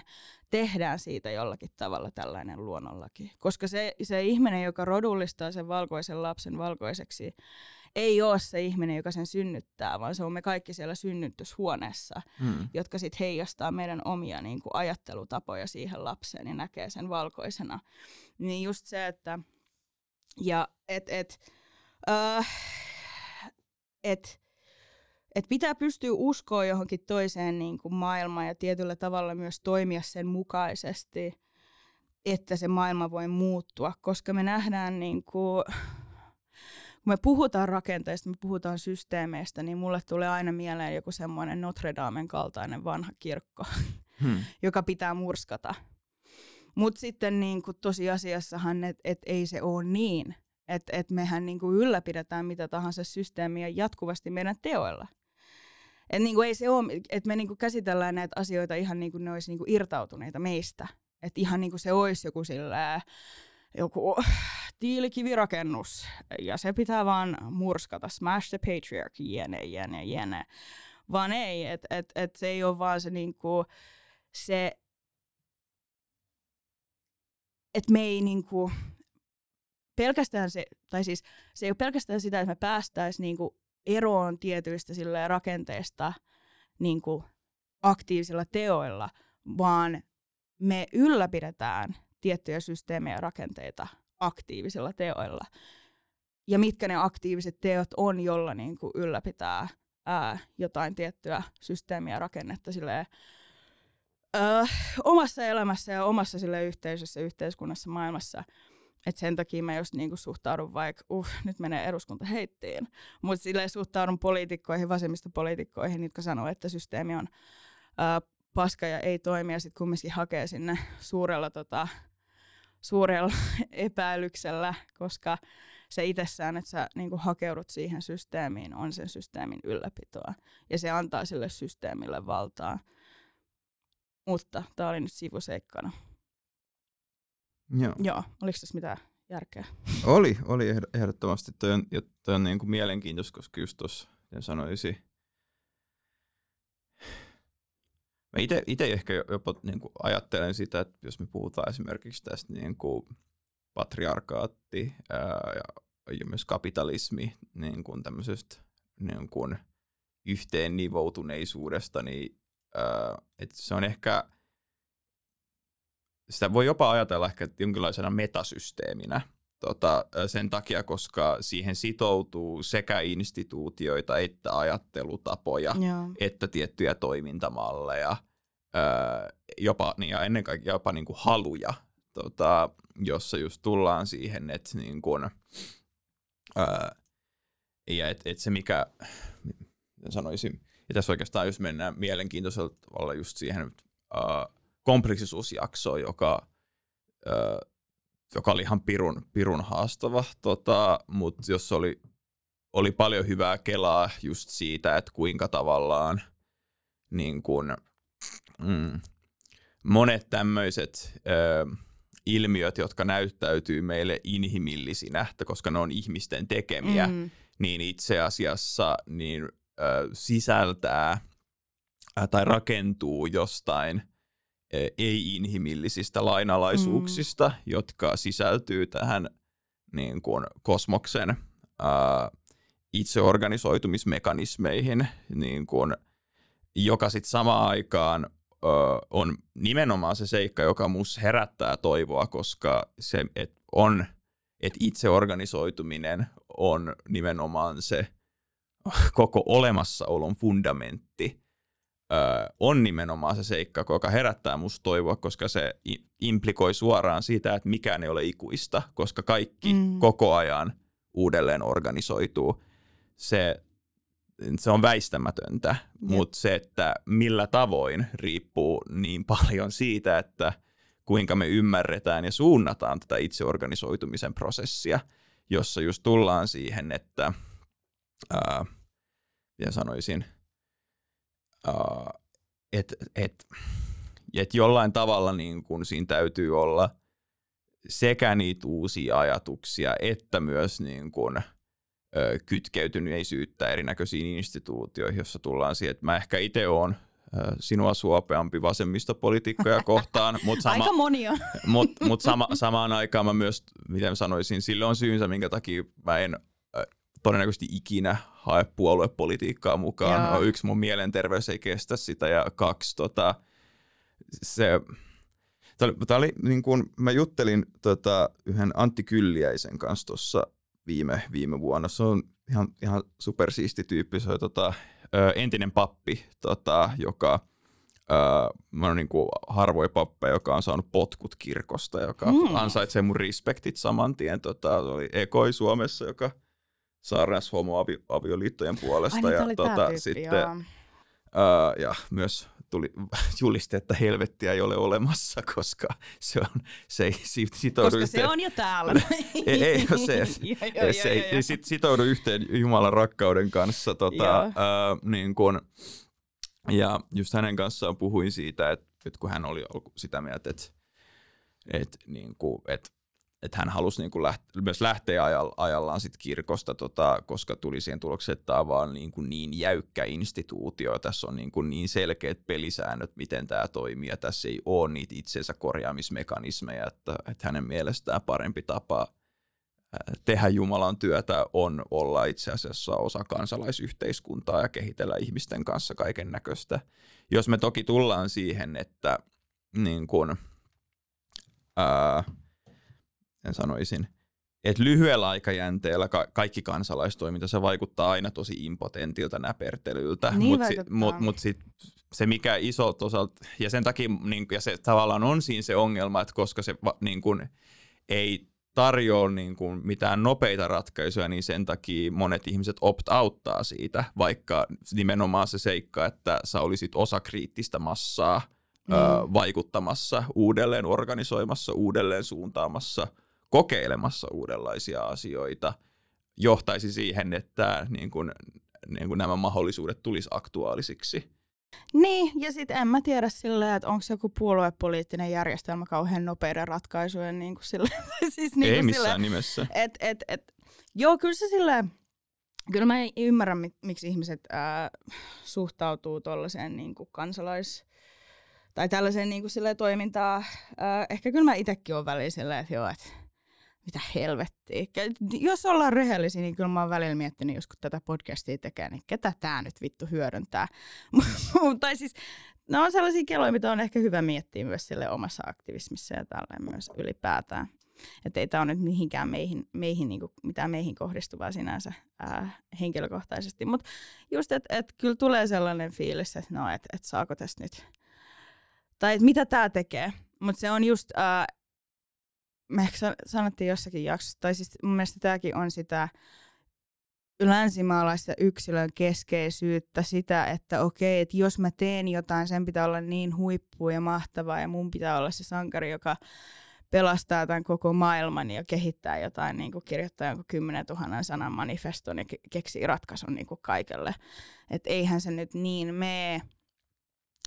tehdään siitä jollakin tavalla tällainen luonnollaki. Koska se, se ihminen, joka rodullistaa sen valkoisen lapsen valkoiseksi, ei ole se ihminen, joka sen synnyttää, vaan se on me kaikki siellä synnytyshuoneessa, mm. jotka sitten heijastaa meidän omia niin kuin, ajattelutapoja siihen lapseen ja näkee sen valkoisena. Niin just se, että ja et, et, äh, että et pitää pystyä uskoa johonkin toiseen niin kuin maailmaan ja tietyllä tavalla myös toimia sen mukaisesti, että se maailma voi muuttua, koska me nähdään niin kuin, kun me puhutaan rakenteista, me puhutaan systeemeistä, niin mulle tulee aina mieleen joku semmoinen Notre Damen kaltainen vanha kirkko, hmm. [LAUGHS] joka pitää murskata. Mutta sitten niin kuin tosiasiassahan, että et ei se ole niin, että et mehän niin ylläpidetään mitä tahansa systeemiä jatkuvasti meidän teoilla. Et niin ei se ole, että me niin käsitellään näitä asioita ihan niin kuin ne olisi niin irtautuneita meistä. Että ihan niin kuin se olisi joku sillä joku [SIGHS] tiilikivirakennus ja se pitää vaan murskata, smash the patriarchy, jene, jene, jene. Vaan ei, että et, et se ei ole vaan se, niinku, se että me ei niinku, pelkästään se, tai siis se ei ole pelkästään sitä, että me päästäisiin niinku eroon tietyistä rakenteista niinku aktiivisilla teoilla, vaan me ylläpidetään tiettyjä systeemejä ja rakenteita aktiivisilla teoilla. Ja mitkä ne aktiiviset teot on, jolla niin kuin ylläpitää ää, jotain tiettyä systeemiä ja rakennetta silleen, ää, omassa elämässä ja omassa sille yhteisössä, yhteiskunnassa, maailmassa. Et sen takia mä just niinku suhtaudun vaikka, uh, nyt menee eduskunta heittiin, mutta silleen suhtaudun poliitikkoihin, vasemmista poliitikkoihin, jotka sanoo, että systeemi on ää, paska ja ei toimi, ja sitten kumminkin hakee sinne suurella, tota, suurella [LAUGHS] epäilyksellä, koska se itsessään, että sä niin hakeudut siihen systeemiin, on sen systeemin ylläpitoa. Ja se antaa sille systeemille valtaa. Mutta tämä oli nyt sivuseikkana. Joo. Joo, oliko tässä mitään järkeä? Oli, oli ehdottomasti. Toi on, toi on niin kuin mielenkiintoista, koska just tuossa sanoisin, Mä itse ehkä jopa niin kuin ajattelen sitä, että jos me puhutaan esimerkiksi tästä niin kuin patriarkaatti ää, ja, ja myös kapitalismi niin kuin tämmöisestä niin kuin yhteen nivoutuneisuudesta, niin ää, että se on ehkä, sitä voi jopa ajatella ehkä jonkinlaisena metasysteeminä, tota, sen takia, koska siihen sitoutuu sekä instituutioita että ajattelutapoja, Joo. että tiettyjä toimintamalleja, öö, jopa, niin ja ennen kaikkea jopa niin kuin haluja, tota, jossa just tullaan siihen, että niin kuin, öö, ja et, et se mikä, sanoisin, ja tässä oikeastaan just mennään mielenkiintoisella tavalla just siihen öö, kompleksisuusjaksoon, joka öö, joka oli ihan pirun, pirun haastava, tota, mutta jos oli, oli paljon hyvää kelaa just siitä, että kuinka tavallaan niin kun, mm, monet tämmöiset ilmiöt, jotka näyttäytyy meille inhimillisinä, koska ne on ihmisten tekemiä, mm. niin itse asiassa niin, ö, sisältää tai rakentuu jostain ei-inhimillisistä lainalaisuuksista, mm. jotka sisältyy tähän niin kuin kosmoksen ää, itseorganisoitumismekanismeihin, niin kuin, joka sitten samaan aikaan ö, on nimenomaan se seikka, joka mus herättää toivoa, koska se et on, että itseorganisoituminen on nimenomaan se koko olemassaolon fundamentti, on nimenomaan se seikka, joka herättää musta toivoa, koska se implikoi suoraan sitä, että mikään ei ole ikuista, koska kaikki mm. koko ajan uudelleen organisoituu. Se, se on väistämätöntä, yep. mutta se, että millä tavoin riippuu niin paljon siitä, että kuinka me ymmärretään ja suunnataan tätä itseorganisoitumisen prosessia, jossa just tullaan siihen, että ää, mitä sanoisin – että et, et jollain tavalla niin kun siinä täytyy olla sekä niitä uusia ajatuksia, että myös niin kun, ö, kytkeytyneisyyttä erinäköisiin instituutioihin, jossa tullaan siihen, että mä ehkä itse olen sinua suopeampi vasemmistopolitiikkoja [LAUGHS] kohtaan. Mut sama, Aika monia. Mutta mut sama, samaan aikaan mä myös, miten sanoisin, sillä on syynsä, minkä takia mä en todennäköisesti ikinä hae puoluepolitiikkaa mukaan. No, yksi, mun mielenterveys ei kestä sitä ja kaksi, tota, se, Tämä oli, oli niin kuin, mä juttelin tota, yhden Antti Kylliäisen kanssa tuossa viime, viime vuonna. Se on ihan, ihan supersiisti tyyppi. Se on tota, ö, entinen pappi, tota, joka ö, mä olen niin kuin harvoin pappeja, joka on saanut potkut kirkosta, joka mm. ansaitsee mun respektit saman tien. Tota, oli Ekoi Suomessa, joka saarnas homoavioliittojen puolesta. Ai, ja, niin, tota, tyyppi, sitten, joo. ö, ja myös tuli [LAUGHS] juliste, että helvettiä ei ole olemassa, [LAUGHS] koska se, on, se ei sit- sitoudu Koska se yhteen- on jo täällä. [LAUGHS] ei, ei ole se, Joo, joo, se joo, ei, ei sit sitoudu yhteen Jumalan rakkauden kanssa. Tota, ää, niin kun, ja just hänen kanssaan puhuin siitä, että, että kun hän oli sitä mieltä, että, että, niin kuin, että, että hän halusi niin kuin läht- myös lähteä ajall- ajallaan sit kirkosta, tota, koska tuli siihen tulokseen, että tämä on vaan niin, kuin niin jäykkä instituutio, tässä on niin, kuin niin selkeät pelisäännöt, miten tämä toimii, ja tässä ei ole niitä itsensä korjaamismekanismeja, että, että hänen mielestään parempi tapa tehdä Jumalan työtä on olla itse asiassa osa kansalaisyhteiskuntaa ja kehitellä ihmisten kanssa kaiken näköistä. Jos me toki tullaan siihen, että niin kun, ää, en sanoisin, että lyhyellä aikajänteellä ka- kaikki kansalaistoiminta, se vaikuttaa aina tosi impotentilta näpertelyltä. Niin Mutta vaikuttaa. mut, mut sit se mikä iso osalta, ja sen takia niin, ja se tavallaan on siinä se ongelma, että koska se va, niin kun, ei tarjoa niin kuin mitään nopeita ratkaisuja, niin sen takia monet ihmiset opt-outtaa siitä, vaikka nimenomaan se seikka, että sä olisit osa kriittistä massaa mm. ö, vaikuttamassa, uudelleen organisoimassa, uudelleen suuntaamassa, kokeilemassa uudenlaisia asioita, johtaisi siihen, että niin kuin, niin kuin nämä mahdollisuudet tulisi aktuaalisiksi. Niin, ja sitten en mä tiedä silleen, että onko joku puoluepoliittinen järjestelmä kauhean nopeiden ratkaisujen niin kuin sille, [LAUGHS] siis niin Ei kuin missään silleen, nimessä. et, et, et, joo, kyllä se silleen, kyllä mä ymmärrän, mi- miksi ihmiset ää, suhtautuu tuollaiseen niin kuin kansalais- tai tällaiseen niin kuin silleen toimintaan. Ää, ehkä kyllä mä itsekin olen välillä silleen, että joo, että mitä helvettiä. Jos ollaan rehellisiä, niin kyllä mä oon välillä miettinyt, jos kun tätä podcastia tekee, niin ketä tää nyt vittu hyödyntää. [LAUGHS] tai siis, ne on sellaisia keloja, mitä on ehkä hyvä miettiä myös sille omassa aktivismissa ja tälleen myös ylipäätään. Että ei tämä ole nyt mihinkään meihin, meihin niinku, mitään meihin kohdistuvaa sinänsä ää, henkilökohtaisesti. Mutta just, että et kyllä tulee sellainen fiilis, että no, että et saako tästä nyt, tai että mitä tämä tekee. Mutta se on just, ää, me ehkä san- sanottiin jossakin jaksossa, tai siis mun mielestä tämäkin on sitä länsimaalaista yksilön keskeisyyttä, sitä, että okei, että jos mä teen jotain, sen pitää olla niin huippu ja mahtavaa, ja mun pitää olla se sankari, joka pelastaa tämän koko maailman ja kehittää jotain, niin kuin kirjoittaa jonkun 10 000 sanan manifeston ja ke- keksii ratkaisun niin kuin kaikelle. Että eihän se nyt niin mene.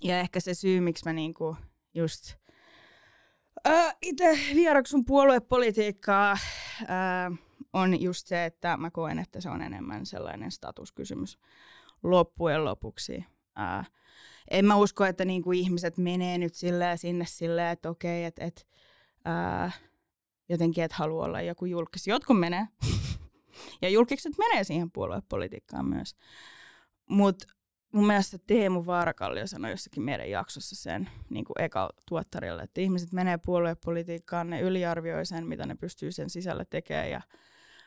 Ja ehkä se syy, miksi mä niin kuin just äh, itse vieroksun puoluepolitiikkaa äh, on just se, että mä koen, että se on enemmän sellainen statuskysymys loppujen lopuksi. Äh, en mä usko, että niinku ihmiset menee nyt silleen sinne silleen, että okei, että et, äh, jotenkin, että haluaa olla joku julkis. Jotkut menee. [LAUGHS] ja julkikset menee siihen puoluepolitiikkaan myös. Mutta mun mielestä Teemu Vaarakallio sanoi jossakin meidän jaksossa sen niin kuin eka tuottarille, että ihmiset menee puoluepolitiikkaan, ne yliarvioi sen, mitä ne pystyy sen sisällä tekemään ja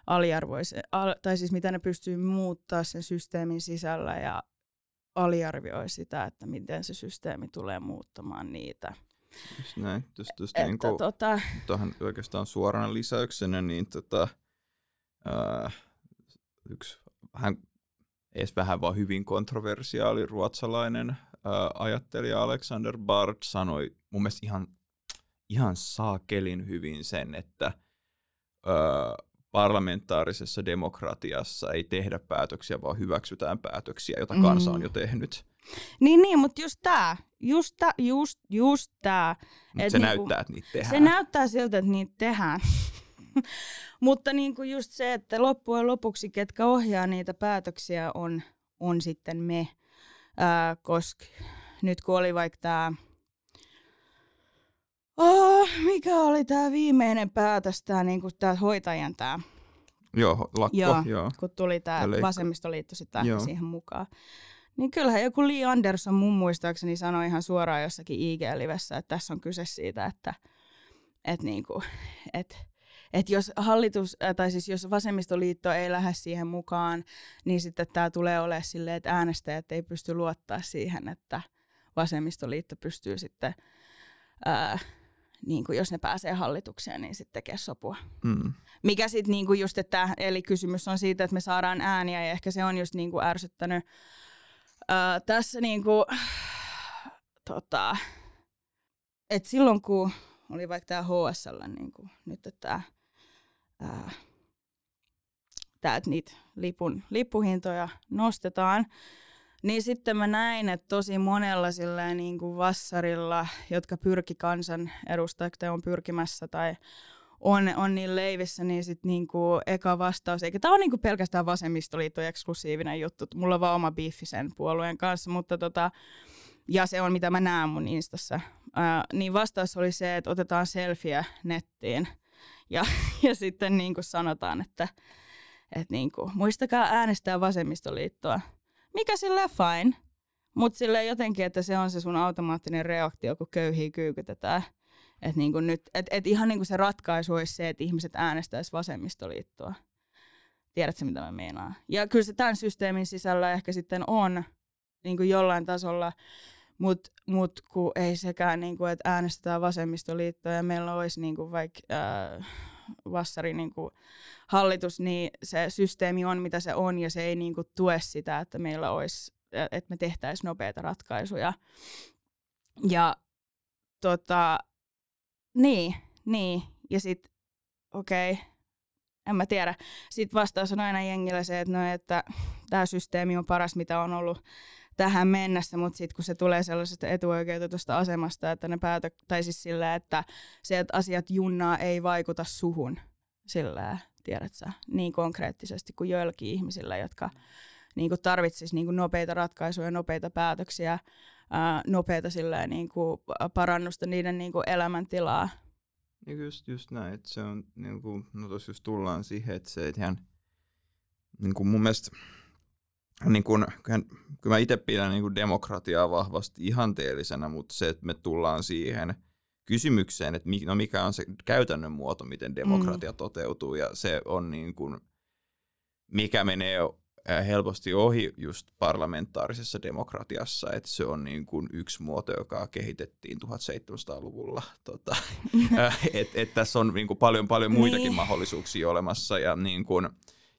aliarvoi se, al, tai siis mitä ne pystyy muuttaa sen systeemin sisällä ja aliarvioi sitä, että miten se systeemi tulee muuttamaan niitä. Just näin. Just, just Että niin kuin, tota, tuohon oikeastaan suorana lisäyksenä, niin tota, ää, yksi vähän, edes vähän vaan hyvin kontroversiaali ruotsalainen ää, ajattelija Alexander Bard sanoi mun mielestä ihan, ihan saakelin hyvin sen, että ää, parlamentaarisessa demokratiassa ei tehdä päätöksiä, vaan hyväksytään päätöksiä, joita kansa on Mm. jo tehnyt. niin, niin, mutta just tää, just, tää, just, just Et se niinku- näyttää, että niitä tehdään. Se näyttää siltä, että niitä tehdään. [LAUGHS] Mutta niin kuin just se, että loppujen lopuksi, ketkä ohjaa niitä päätöksiä, on, on sitten me. Ää, koska nyt kun oli vaikka tämä, oh, mikä oli tämä viimeinen päätös, tämä niinku, tää hoitajan tämä, Joo, lakko, Joo. joo. kun tuli tämä vasemmistoliitto sitten siihen mukaan. Niin kyllähän joku Lee Anderson mun muistaakseni sanoi ihan suoraan jossakin IG-livessä, että tässä on kyse siitä, että et niinku, et että jos hallitus, tai siis jos vasemmistoliitto ei lähde siihen mukaan, niin sitten tämä tulee olemaan silleen, että äänestäjät ei pysty luottaa siihen, että vasemmistoliitto pystyy sitten, ää, niin kuin jos ne pääsee hallitukseen, niin sitten tekee sopua. Mm. Mikä sitten niin kuin just, että, eli kysymys on siitä, että me saadaan ääniä, ja ehkä se on just niin kuin ärsyttänyt ää, tässä niin kuin, tota, että silloin kun oli vaikka tämä HSL, niin kuin nyt tämä, tämä että niitä lipun, lippuhintoja nostetaan, niin sitten mä näin, että tosi monella silleen niin kuin vassarilla, jotka pyrki kansan edustajat tai on pyrkimässä tai on, on niin leivissä, niin sitten niinku eka vastaus, eikä tämä ole niinku pelkästään vasemmistoliitto eksklusiivinen juttu, mulla on vaan oma biiffi sen puolueen kanssa, mutta tota, ja se on mitä mä näen mun instassa, ää, niin vastaus oli se, että otetaan selfie nettiin ja, [LAUGHS] ja sitten niin kuin sanotaan, että, että niin kuin, muistakaa äänestää vasemmistoliittoa. Mikä sille fine, mutta sille jotenkin, että se on se sun automaattinen reaktio, kun köyhiä kyykytetään. Että niin nyt, et, et ihan niin kuin se ratkaisu olisi se, että ihmiset äänestäisivät vasemmistoliittoa. Tiedätkö, mitä mä meinaan? Ja kyllä se tämän systeemin sisällä ehkä sitten on niin kuin jollain tasolla mutta mut kun ei sekään, niin kuin, että äänestetään vasemmistoliittoa ja meillä olisi niin kuin vaikka äh, vassari niin kuin hallitus, niin se systeemi on mitä se on ja se ei niin kuin tue sitä, että meillä olisi, että me tehtäisiin nopeita ratkaisuja. Ja tota, niin, niin. Ja sitten, okei, okay, en mä tiedä. Sitten vastaus on aina jengillä se, että, no, että tämä systeemi on paras, mitä on ollut tähän mennessä, mutta sitten kun se tulee sellaisesta etuoikeutetusta asemasta, että ne päätö, tai siis sillä, että se, että asiat junnaa ei vaikuta suhun sillä, tiedät sä, niin konkreettisesti kuin joillakin ihmisillä, jotka niin kuin tarvitsis niin nopeita ratkaisuja, nopeita päätöksiä, ää, nopeita sillä, niin kuin parannusta niiden niin kuin elämäntilaa. Niin just, just näin, että se on, niin kuin, no tuossa just tullaan siihen, että se, ihan, niin kuin mun mielestä niin kun, kyllä mä itse pidän niin kun demokratiaa vahvasti ihanteellisena, mutta se, että me tullaan siihen kysymykseen, että no mikä on se käytännön muoto, miten demokratia mm. toteutuu, ja se on niin kun, mikä menee helposti ohi just parlamentaarisessa demokratiassa, että se on niin kuin yksi muoto, joka kehitettiin 1700-luvulla. [LAUGHS] Tota, [LAUGHS] että et tässä on niin kuin paljon, paljon muitakin niin. mahdollisuuksia olemassa, ja niin kuin,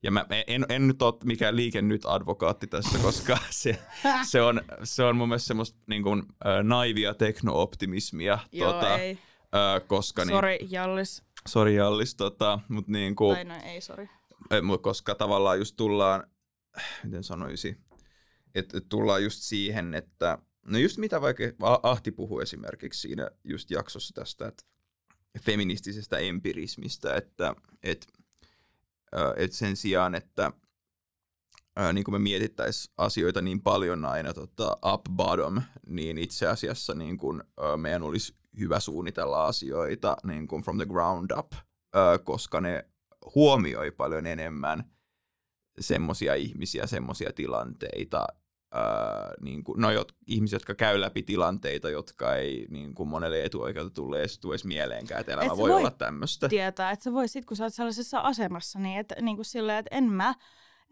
ja mä en, en nyt ole mikään liike nyt advokaatti tässä, koska [LAUGHS] se, se, on, se on mun mielestä semmoista niin kuin, äh, naivia tekno-optimismia. Joo, tota, ei. Äh, koska, Sori, niin, Jallis. Sori, Jallis. Tota, mut niin kuin, tai no, ei, sori. Koska tavallaan just tullaan, miten sanoisi, että tullaan just siihen, että no just mitä vaikka Ahti puhui esimerkiksi siinä just jaksossa tästä, että feministisestä empirismistä, että, että et sen sijaan, että niin kuin me mietittäisiin asioita niin paljon aina tota, up-bottom, niin itse asiassa niin kuin, meidän olisi hyvä suunnitella asioita niin kuin from the ground up, koska ne huomioi paljon enemmän semmoisia ihmisiä, semmoisia tilanteita, ää, niin kuin, no, jot, ihmisiä, jotka käy läpi tilanteita, jotka ei niin kuin monelle etuoikeutetulle edes tule edes mieleenkään, että elämä voi olla tämmöistä. tietää, että sä voi sit, kun sä oot sellaisessa asemassa, niin, että, niin kuin silleen, että en mä,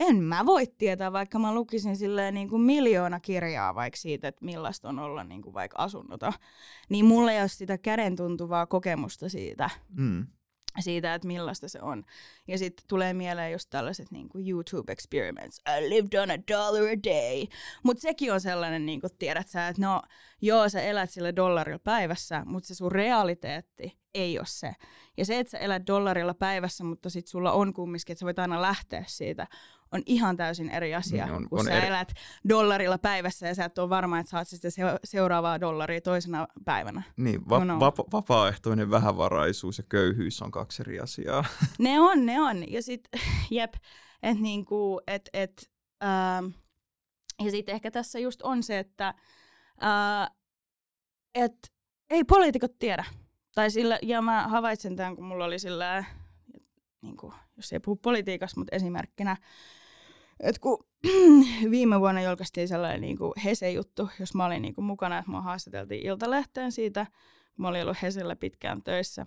en mä voi tietää, vaikka mä lukisin silleen niin kuin miljoona kirjaa vaikka siitä, että millaista on olla niin kuin vaikka asunnota, niin mulla ei ole sitä käden tuntuvaa kokemusta siitä. Mm siitä, että millaista se on. Ja sitten tulee mieleen just tällaiset niin kuin YouTube experiments. I lived on a dollar a day. Mutta sekin on sellainen, niin kuin tiedät sä, että no joo, sä elät sille dollarilla päivässä, mutta se sun realiteetti ei ole se. Ja se, että sä elät dollarilla päivässä, mutta sitten sulla on kumminkin, että sä voit aina lähteä siitä, on ihan täysin eri asia, niin on, kun on sä eri... elät dollarilla päivässä ja sä et ole varma, että saat sitten seuraavaa dollaria toisena päivänä. Niin, va- no, no. Va- vapaaehtoinen vähävaraisuus ja köyhyys on kaksi eri asiaa. [LAUGHS] Ne on, ne on. Ja sitten, [LAUGHS] jep, että niinku, et, et, ähm, ja sitten ehkä tässä just on se, että äh, et, ei poliitikot tiedä. Tai sillä, ja mä havaitsen tämän, kun mulla oli sillä, niin kuin, jos ei puhu politiikasta, mutta esimerkkinä, et kun [CLEARS THROAT] viime vuonna julkaistiin sellainen niin kuin Hese-juttu, jos mä olin niin kuin mukana, että mua haastateltiin Iltalehteen siitä, mä olin ollut Hesellä pitkään töissä.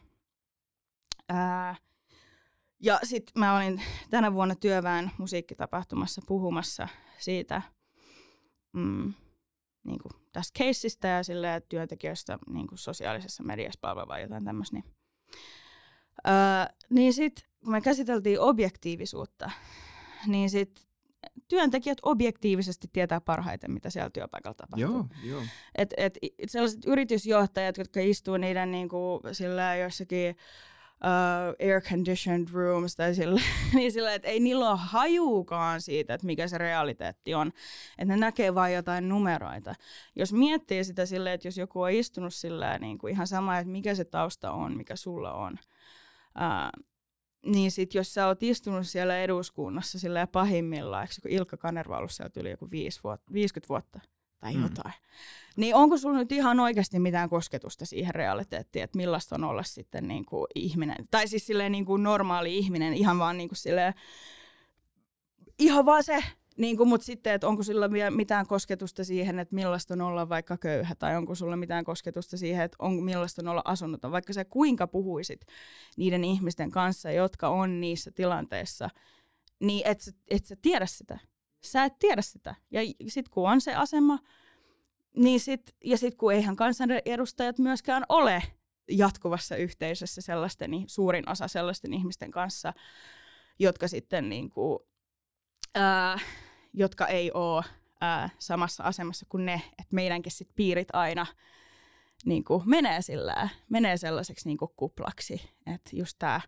Ää, Ja sitten mä olin tänä vuonna työväen musiikkitapahtumassa puhumassa siitä mm, niin kuin tästä keissistä ja sille työntekijöistä niin kuin sosiaalisessa mediassa palvelua jotain tämmöistä. Niin, niin sitten kun me käsiteltiin objektiivisuutta, niin sitten työntekijät objektiivisesti tietää parhaiten, mitä siellä työpaikalla tapahtuu. Joo, joo. Et, et, sellaiset yritysjohtajat, jotka istuu niiden niin kuin, sillä jossakin uh, air-conditioned rooms tai sillä, [LAUGHS] niin sillä, että ei niillä ole hajuukaan siitä, että mikä se realiteetti on. Että ne näkee vain jotain numeroita. Jos miettii sitä silleen, että jos joku on istunut sillä niin kuin ihan sama, että mikä se tausta on, mikä sulla on, uh, niin sit jos sä oot istunut siellä eduskunnassa sillä pahimmillaan, eikö kun Ilkka Kanerva ollut siellä yli joku 50 vuotta tai mm. jotain, niin onko sulla nyt ihan oikeasti mitään kosketusta siihen realiteettiin, että millaista on olla sitten niin kuin ihminen, tai siis silleen niin kuin normaali ihminen, ihan vaan niin kuin silleen, ihan vaan se, niin kuin, mutta sitten, että onko sulla mitään kosketusta siihen, että millaista on olla vaikka köyhä, tai onko sulla mitään kosketusta siihen, että on, millaista on olla asunnoton, vaikka sä kuinka puhuisit niiden ihmisten kanssa, jotka on niissä tilanteissa, niin et, et sä tiedä sitä. Sä et tiedä sitä. Ja sitten kun on se asema, niin sit, ja sitten kun eihän kansanedustajat myöskään ole jatkuvassa yhteisössä sellaisten, suurin osa sellaisten ihmisten kanssa, jotka sitten niin kuin, ää, jotka ei ole ää, samassa asemassa kuin ne, että meidänkin sit piirit aina niin kuin menee, sillä, menee sellaiseksi niin kuin kuplaksi. Että just tämä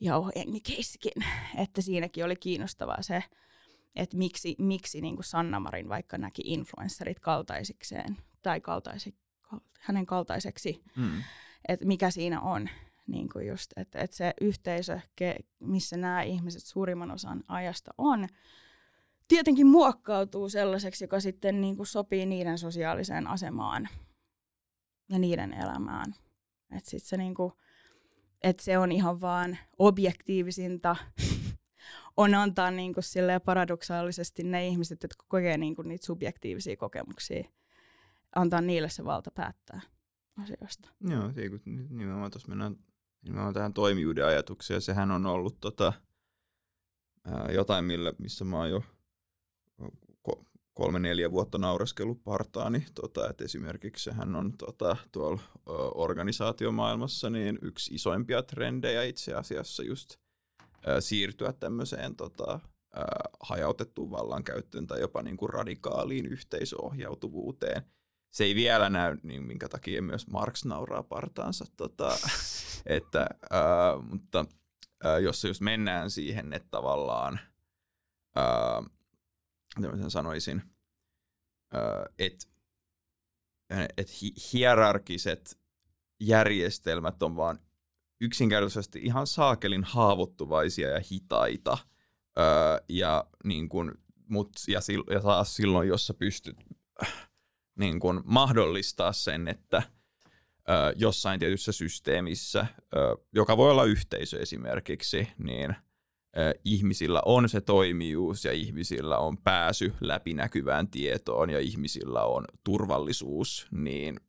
jauhojengikeissikin, että siinäkin oli kiinnostavaa se, että miksi, miksi niin kuin Sanna Marin vaikka näki influencerit kaltaisikseen tai kaltaisi, hänen kaltaiseksi, mm. että mikä siinä on. Niin kuin just, että, että se yhteisö, missä nämä ihmiset suurimman osan ajasta on, tietenkin muokkautuu sellaiseksi, joka sitten niin kuin sopii niiden sosiaaliseen asemaan ja niiden elämään. Että sit se, niin kuin, et se on ihan vaan objektiivisinta [LAUGHS] on antaa niin kuin paradoksaalisesti ne ihmiset, jotka kokee niin kuin niitä subjektiivisia kokemuksia, antaa niille se valta päättää asioista. Joo, nimenomaan tuossa mennään nimenomaan tähän toimijuuden ajatukseen, sehän on ollut tota, ää, jotain, millä, missä mä oon jo kolme-neljä vuotta naureskellut partaani, tota, että esimerkiksi sehän on tota, tuolla organisaatiomaailmassa niin yksi isoimpia trendejä itse asiassa just ö, siirtyä tämmöiseen tota, ö, hajautettuun vallankäyttöön tai jopa niin kuin radikaaliin yhteisöohjautuvuuteen. Se ei vielä näy, niin minkä takia myös Marx nauraa partaansa, tota, [LAUGHS] että, ö, mutta ö, jos just mennään siihen, että tavallaan ö, miten sanoisin, että et hierarkiset järjestelmät on vaan yksinkertaisesti ihan saakelin haavoittuvaisia ja hitaita. ja, niin kun, mut, ja, sil, ja taas silloin, jos sä pystyt niin kun, mahdollistaa sen, että jossain tietyssä systeemissä, joka voi olla yhteisö esimerkiksi, niin – ihmisillä on se toimijuus ja ihmisillä on pääsy läpinäkyvään tietoon ja ihmisillä on turvallisuus, niin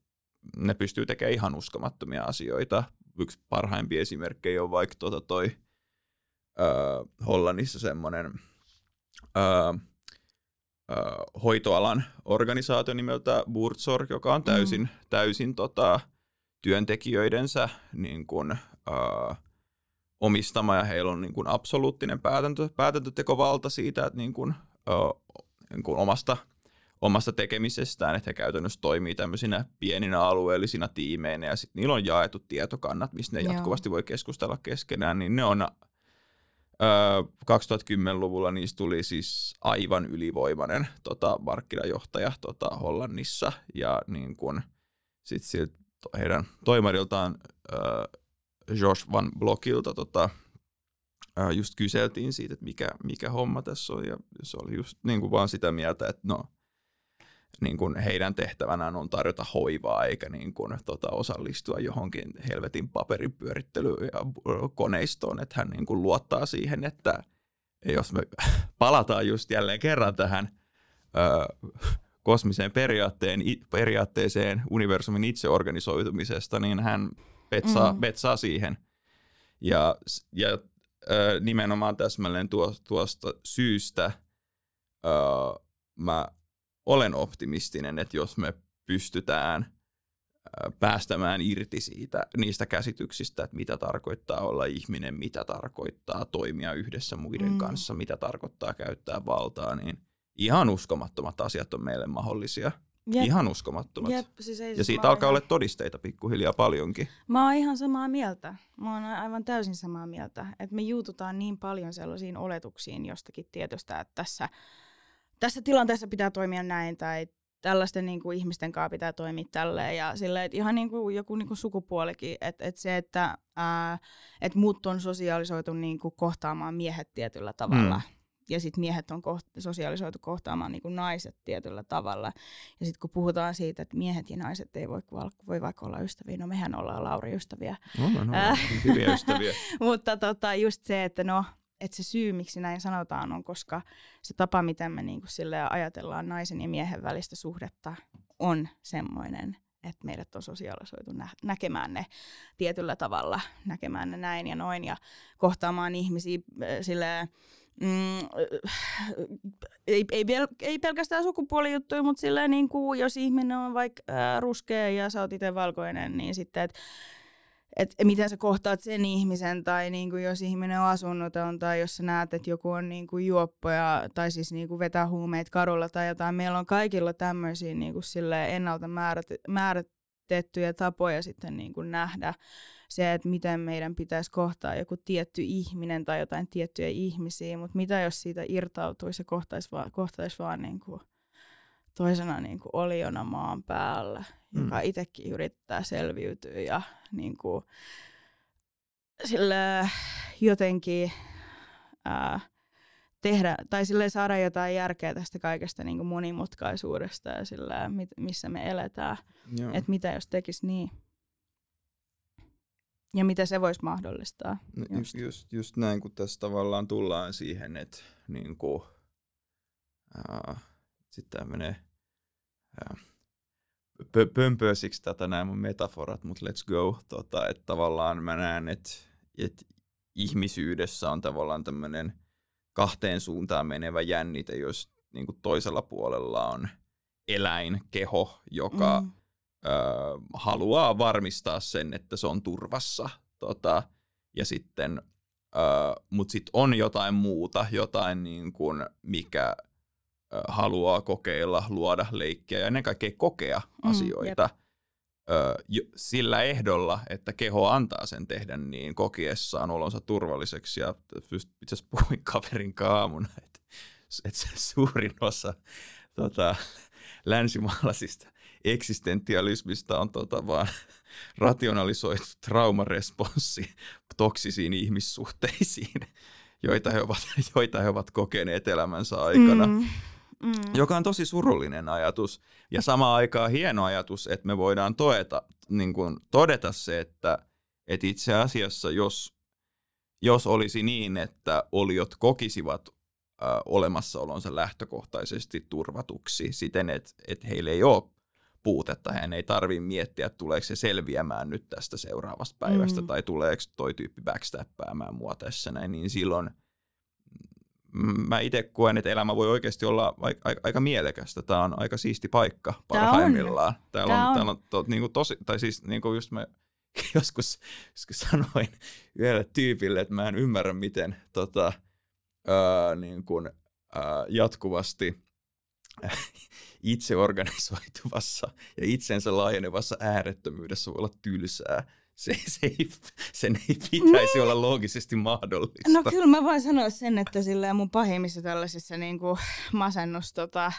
ne pystyy tekemään ihan uskomattomia asioita. Yksi parhaimpia esimerkkejä on vaikka tuota toi ö, Hollannissa semmoinen ö, ö, hoitoalan organisaatio nimeltä Buurtzorg, joka on täysin, mm. täysin tota, työntekijöidensä niin kun, ö, omistama ja heillä on niin kuin absoluuttinen päätäntö, päätäntötekovalta siitä, että niin kuin, ö, niin kuin omasta, omasta tekemisestään, että he käytännössä toimii tämmöisinä pieninä alueellisina tiimeinä ja sitten niillä on jaettu tietokannat, missä ne Joo. jatkuvasti voi keskustella keskenään, niin ne on ö, 2010-luvulla niistä tuli siis aivan ylivoimainen tota, markkinajohtaja tota, Hollannissa ja niin kuin, sit heidän toimariltaan ö, Josh Van Blockilta tota, just kyseltiin siitä, että mikä, mikä homma tässä on, ja se oli just niin kuin vaan sitä mieltä, että no, niin kuin heidän tehtävänään on tarjota hoivaa, eikä niin kuin, tota, osallistua johonkin helvetin paperin pyörittelyyn ja koneistoon, että hän niin kuin luottaa siihen, että jos me [LAUGHS] palataan just jälleen kerran tähän ö, kosmiseen periaatteen, periaatteeseen universumin itseorganisoitumisesta, niin hän petsaa, mm. petsaa siihen. Ja, ja ö, nimenomaan täsmälleen tuosta syystä ö, mä olen optimistinen, että jos me pystytään päästämään irti siitä, niistä käsityksistä, että mitä tarkoittaa olla ihminen, mitä tarkoittaa toimia yhdessä muiden mm. kanssa, mitä tarkoittaa käyttää valtaa, niin ihan uskomattomat asiat on meille mahdollisia. Jep. Ihan uskomattomat. Jep, siis ei, ja siitä alkaa ihan... olla todisteita pikkuhiljaa paljonkin. Mä oon ihan samaa mieltä. Mä oon aivan täysin samaa mieltä. Että me juututaan niin paljon sellaisiin oletuksiin jostakin tietystä, että tässä, tässä tilanteessa pitää toimia näin tai tällaisten niin kuin, ihmisten kanssa pitää toimia tälleen. Ja silleen, että ihan niin kuin, joku niin kuin sukupuolikin, että, että se, että, ää, että muut on sosiaalisoitu niin kuin, kohtaamaan miehet tietyllä tavalla. Mm ja sitten miehet on koht- sosiaalisoitu kohtaamaan niin kuin naiset tietyllä tavalla. Ja sitten kun puhutaan siitä, että miehet ja naiset ei voi, voi vaikka olla ystäviä, no mehän ollaan Lauri ystäviä. No, no, hyviä ystäviä. [LAUGHS] Mutta tota, just se, että no, että se syy, miksi näin sanotaan, on koska se tapa, miten me niin kuin ajatellaan naisen ja miehen välistä suhdetta, on semmoinen, että meidät on sosiaalisoitu nä- näkemään ne tietyllä tavalla, näkemään ne näin ja noin ja kohtaamaan ihmisiä äh, silleen, mm, ei, ei, ei pelkästään sukupuolijuttuja, mutta silleen niin kuin, jos ihminen on vaikka ää, ruskea ja sä oot itse valkoinen, niin sitten, että et miten sä kohtaat sen ihmisen, tai niin kuin jos ihminen on asunnoton, tai jos sä näet, että joku on niin kuin juoppoja, tai siis niin kuin vetää huumeet kadulla tai jotain. Meillä on kaikilla tämmöisiä niin kuin ennalta määritettyjä tapoja sitten niin kuin nähdä se, että miten meidän pitäisi kohtaa joku tietty ihminen tai jotain tiettyjä ihmisiä, mutta mitä jos siitä irtautuisi ja kohtaisi vaan, kohtaisi vaan niin kuin toisena niin kuin oliona maan päällä, mm. joka itsekin yrittää selviytyä ja niin kuin, sille jotenkin ää, tehdä, tai sille saada jotain järkeä tästä kaikesta niin kuin monimutkaisuudesta ja sillä, missä me eletään. Että mitä jos tekisi niin. Ja mitä se voisi mahdollistaa. No, just. Just, just näin, kun tässä tavallaan tullaan siihen, että niin kuin, sitten tämä menee pömpöisiksi tätä nämä mun metaforat, mutta let's go. Tota, että tavallaan mä näen, että, että ihmisyydessä on tavallaan tämmöinen kahteen suuntaan menevä jännite, jos niin kuin toisella puolella on eläinkeho, joka mm. Ö, haluaa varmistaa sen, että se on turvassa. Tota, ja sitten, mutta sitten on jotain muuta, jotain niin kuin, mikä haluaa kokeilla, luoda leikkiä ja ennen kaikkea kokea mm, asioita jep. sillä ehdolla, että keho antaa sen tehdä niin kokiessaan olonsa turvalliseksi. Ja itse asiassa puhuin [LAUGHS] kaverin kaamuna, että, että se suurin osa tota, länsimaalaisista eksistentialismista on tota vaan rationalisoitu traumaresponssi toksisiin ihmissuhteisiin, joita he ovat, joita he ovat kokeneet elämänsä aikana. Mm mm. joka on tosi surullinen ajatus. Ja samaan aikaan hieno ajatus, että me voidaan toeta, niin kuin, todeta se, että, että itse asiassa jos, jos olisi niin, että oliot kokisivat äh, olemassaolonsa lähtökohtaisesti turvatuksi siten, että, että heillä ei ole puutetta. Hän ei tarvitse miettiä, että tuleeko se selviämään nyt tästä seuraavasta päivästä mm. tai tuleeko toi tyyppi backstappäämään mua tässä näin, niin silloin – mä itse koen, että elämä voi oikeasti olla aika, aika mielekästä. Tämä on aika siisti paikka parhaimmillaan. Täällä Tää on, on. Täällä on to, niin kuin tosi, tai siis niin kuin just mä [LAUGHS] joskus, joskus sanoin yhdelle tyypille, että mä en ymmärrä, miten tota, ää, niin kuin, ää, jatkuvasti itse organisoituvassa ja itsensä laajenevassa äärettömyydessä voi olla tylsää se, se ei, sen ei pitäisi olla loogisesti mahdollista. No kyllä mä voin sanoa sen, että sillä mun pahimmissa tällaisissa niin kuin masennus tota,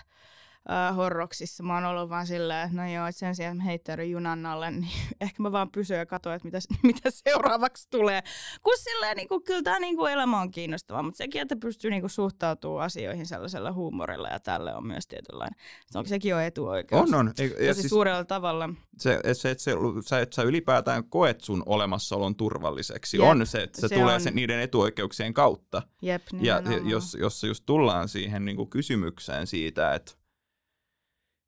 äh, horroksissa mä oon ollut vaan silleen, että no joo, että sen sijaan, heittäydyn junan alle, niin [LAUGHS] ehkä mä vaan pysyn ja katson, että mitä, [LAUGHS] mitä seuraavaksi tulee. Kun silleen, niin kuin, kyllä tämä niin kuin elämä on kiinnostavaa, mutta sekin, että pystyy niin kuin, suhtautumaan asioihin sellaisella huumorilla ja tälle on myös tietynlainen. Onko sekin on etuoikeus? On, on. Ei, Tosi siis, suurella tavalla. Se, se, että se, sä, että sä ylipäätään koet sun olemassaolon turvalliseksi, Jep, on se, että se, se tulee on... sen, niiden etuoikeuksien kautta. Jep, ja jos, jos just tullaan siihen niin kuin kysymykseen siitä, että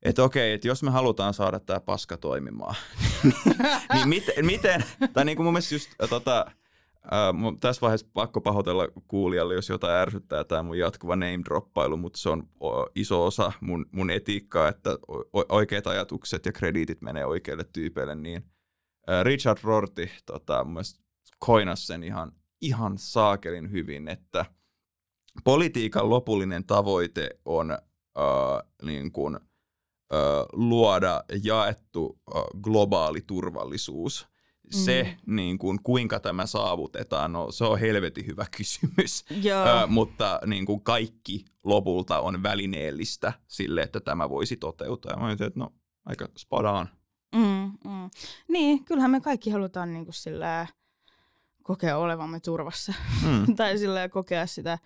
että okei, että jos me halutaan saada tämä paska toimimaan, [LAUGHS] niin, niin miten, tai niin kuin mun mielestä just tota, Äh, tässä vaiheessa pakko pahoitella kuulijalle, jos jotain ärsyttää tämä mun jatkuva name-droppailu, mutta se on iso osa mun, mun etiikkaa, että oikeat ajatukset ja krediitit menee oikeille tyypeille. Niin äh, Richard Rorty tota, mun koinas sen ihan, ihan saakelin hyvin, että politiikan lopullinen tavoite on äh, niin kuin, äh, luoda jaettu globaali turvallisuus – se, mm. niin kuin, kuinka tämä saavutetaan, no se on helvetin hyvä [LAUGHS] kysymys. Ö, mutta niin kuin kaikki lopulta on välineellistä sille, että tämä voisi toteutua. Ja mä ajattelin, että no aika spadaan. Mm, mm. Niin, kyllähän me kaikki halutaan niin kuin sillä kokea olevamme turvassa. Mm. [LAUGHS] tai sillä kokea sitä,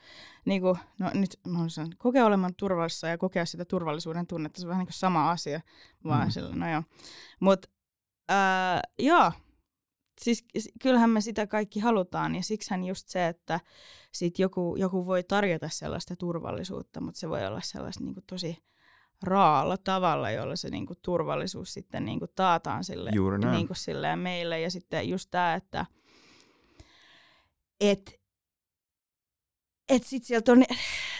niin kuin, no nyt mä sanon, kokea olemaan turvassa ja kokea sitä turvallisuuden tunnetta. Se on vähän niin kuin sama asia, vaan mm. sillä, no joo. Mutta äh, joo, siis kyllähän me sitä kaikki halutaan ja siksihän just se, että sit joku, joku voi tarjota sellaista turvallisuutta, mutta se voi olla sellaista niin kuin tosi raalla tavalla, jolla se niin kuin, turvallisuus sitten niin kuin, taataan sille, niin kuin, silleen meille. Ja sitten just tämä, että et, et sit sieltä on,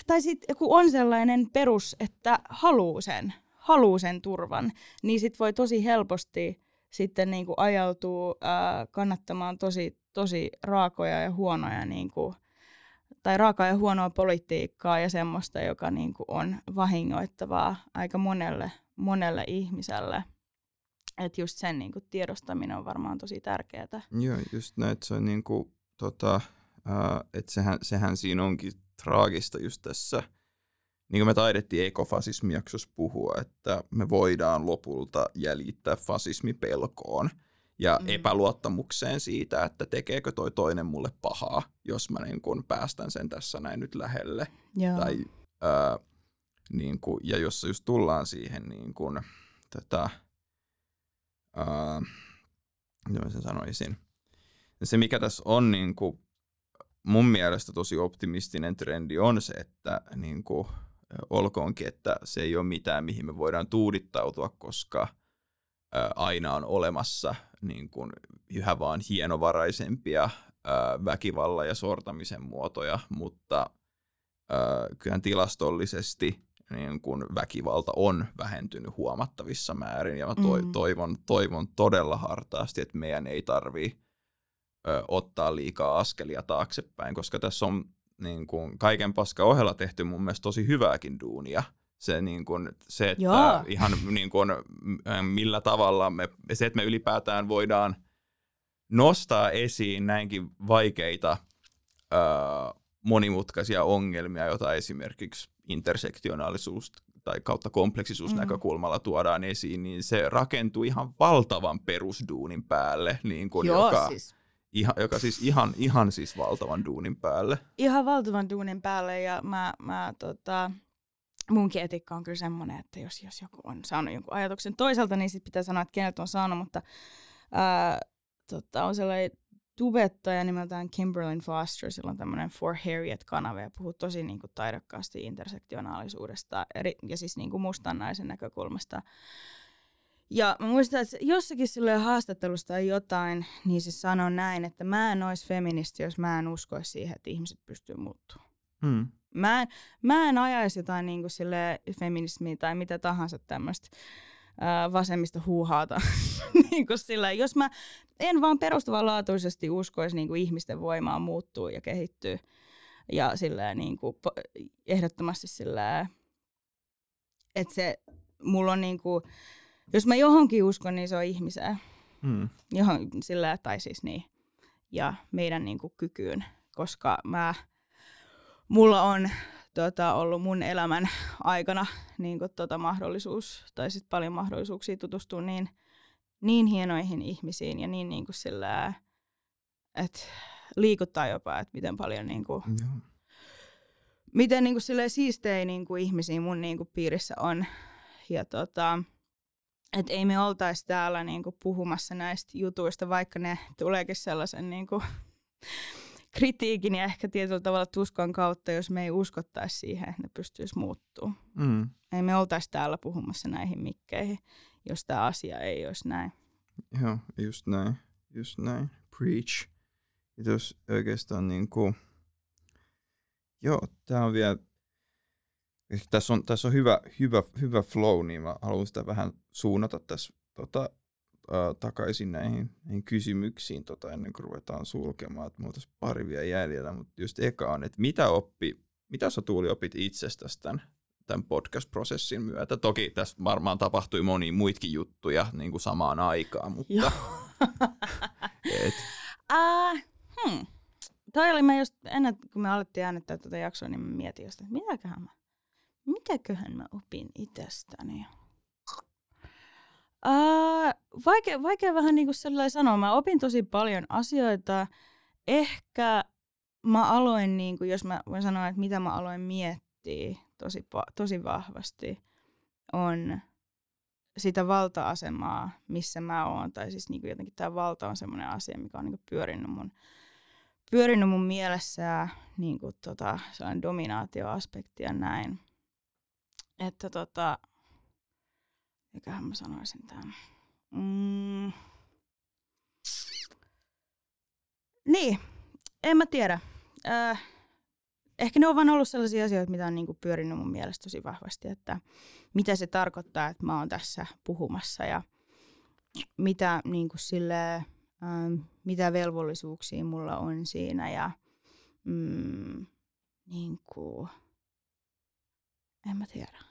tai sitten kun on sellainen perus, että haluu sen, haluu sen turvan, niin sit voi tosi helposti sitten niin kuin ajautuu ää, kannattamaan tosi, tosi raakoja ja huonoja niin kuin, tai raakaa ja huonoa politiikkaa ja semmoista, joka niin kuin on vahingoittavaa aika monelle, monelle ihmiselle. Että just sen niin kuin tiedostaminen on varmaan tosi tärkeää. Joo, just näin, että se on niin kuin, tota, että sehän, sehän siinä onkin traagista just tässä – niin kuin me taidettiin ekofasismijaksossa puhua, että me voidaan lopulta jäljittää fasismi pelkoon ja mm. epäluottamukseen siitä, että tekeekö toi toinen mulle pahaa, jos mä niin kun päästän sen tässä näin nyt lähelle. Joo. Tai, ää, niin kuin, ja jos just tullaan siihen niin kuin, tätä, ää, mitä mä sen sanoisin, se mikä tässä on niin kuin, mun mielestä tosi optimistinen trendi on se, että niin kuin, olkoonkin, että se ei ole mitään, mihin me voidaan tuudittautua, koska aina on olemassa niin kuin yhä vaan hienovaraisempia väkivallan ja sortamisen muotoja, mutta kyllähän tilastollisesti niin kuin väkivalta on vähentynyt huomattavissa määrin ja mä to- mm. toivon, toivon todella hartaasti, että meidän ei tarvitse ottaa liikaa askelia taaksepäin, koska tässä on niin kuin kaiken paska ohella tehty mun mielestä tosi hyvääkin duunia. Se, niin kuin, se että Joo. ihan niin kuin, millä tavalla me, se, että me ylipäätään voidaan nostaa esiin näinkin vaikeita ää, monimutkaisia ongelmia, joita esimerkiksi intersektionaalisuus tai kautta kompleksisuus näkökulmalla mm. tuodaan esiin, niin se rakentuu ihan valtavan perusduunin päälle, niin kuin Joo, joka, siis Ihan, joka siis ihan, ihan siis valtavan duunin päälle. Ihan valtavan duunin päälle ja mä, mä tota, munkin etikka on kyllä semmoinen, että jos, jos joku on saanut jonkun ajatuksen toisaalta, niin sitten pitää sanoa, että kenet on saanut, mutta ää, tota, on sellainen tubettaja nimeltään Kimberlyn Foster, sillä on tämmöinen For Harriet-kanava ja puhuu tosi niin kuin, taidokkaasti intersektionaalisuudesta eri, ja siis niin kuin mustan naisen näkökulmasta. Ja mä muistan, että jossakin sille haastattelusta tai jotain, niin se sanoi näin, että mä en olisi feministi, jos mä en uskoisi siihen, että ihmiset pystyy muuttumaan. Hmm. Mä, en, mä en ajaisi jotain niin kuin sille feminismiä tai mitä tahansa tämmöistä vasemmista huuhaata. [LAUGHS] niin kuin sillä, jos mä en vaan perustavanlaatuisesti uskoisi niin kuin ihmisten voimaa muuttuu ja kehittyy. Ja sillä niin kuin, ehdottomasti sillä että se, mulla on niin kuin, jos mä johonkin uskon, niin se on ihmiseen. Hmm. Johon, sillä, tai siis niin. Ja meidän niin kuin, kykyyn, koska mä, mulla on tota, ollut mun elämän aikana niin kuin, tota, mahdollisuus, tai sitten paljon mahdollisuuksia tutustua niin, niin hienoihin ihmisiin ja niin, niin kuin, sillä, että liikuttaa jopa, että miten paljon niin kuin, mm. miten niin kuin, siistejä niin kuin, ihmisiä mun niin kuin, piirissä on. Ja tota, että ei me oltaisi täällä niinku puhumassa näistä jutuista, vaikka ne tuleekin sellaisen niinku [LAUGHS] kritiikin ja ehkä tietyllä tavalla tuskan kautta, jos me ei uskottaisi siihen, että ne pystyisi muuttuu. Mm. Ei me oltaisi täällä puhumassa näihin mikkeihin, jos tämä asia ei olisi näin. Joo, just näin. Just näin. Preach. jos oikeastaan niin kuin, joo, tämä on vielä, tässä on, tässä on hyvä, hyvä, hyvä flow, niin mä haluan sitä vähän suunnata tässä tota, ää, takaisin näihin, näihin kysymyksiin tota, ennen kuin ruvetaan sulkemaan, että mulla on pari vielä jäljellä, mutta just eka on, että mitä oppi, mitä sä Tuuli opit itsestäsi tämän, tämän podcast-prosessin myötä? Toki tässä varmaan tapahtui moni muitakin juttuja niin kuin samaan aikaan, [LAUGHS] mutta... et. Uh, hmm. Toi oli mä just, ennen kuin me alettiin äänettää tätä jaksoa, niin mä mietin just, että mitäköhän mä, mitäköhän mä opin itsestäni. Uh, vaikea, vaikea vähän niin kuin sellainen sanoa. Mä opin tosi paljon asioita. Ehkä mä aloin, niin kuin, jos mä voin sanoa, että mitä mä aloin miettiä tosi, tosi vahvasti, on sitä valta-asemaa, missä mä oon. Tai siis niin kuin jotenkin tämä valta on semmoinen asia, mikä on niin kuin pyörinyt mun, pyörinyt mun mielessä niin kuin tota, sellainen dominaatioaspekti ja näin. Että tota, mikähän mä sanoisin tämän. Mm. Niin, en mä tiedä. Äh, ehkä ne on vaan ollut sellaisia asioita, mitä on niinku pyörinyt mun mielestä tosi vahvasti, että mitä se tarkoittaa, että mä oon tässä puhumassa ja mitä, niinku sille, ähm, mitä velvollisuuksia mulla on siinä ja mm, niinku, en mä tiedä.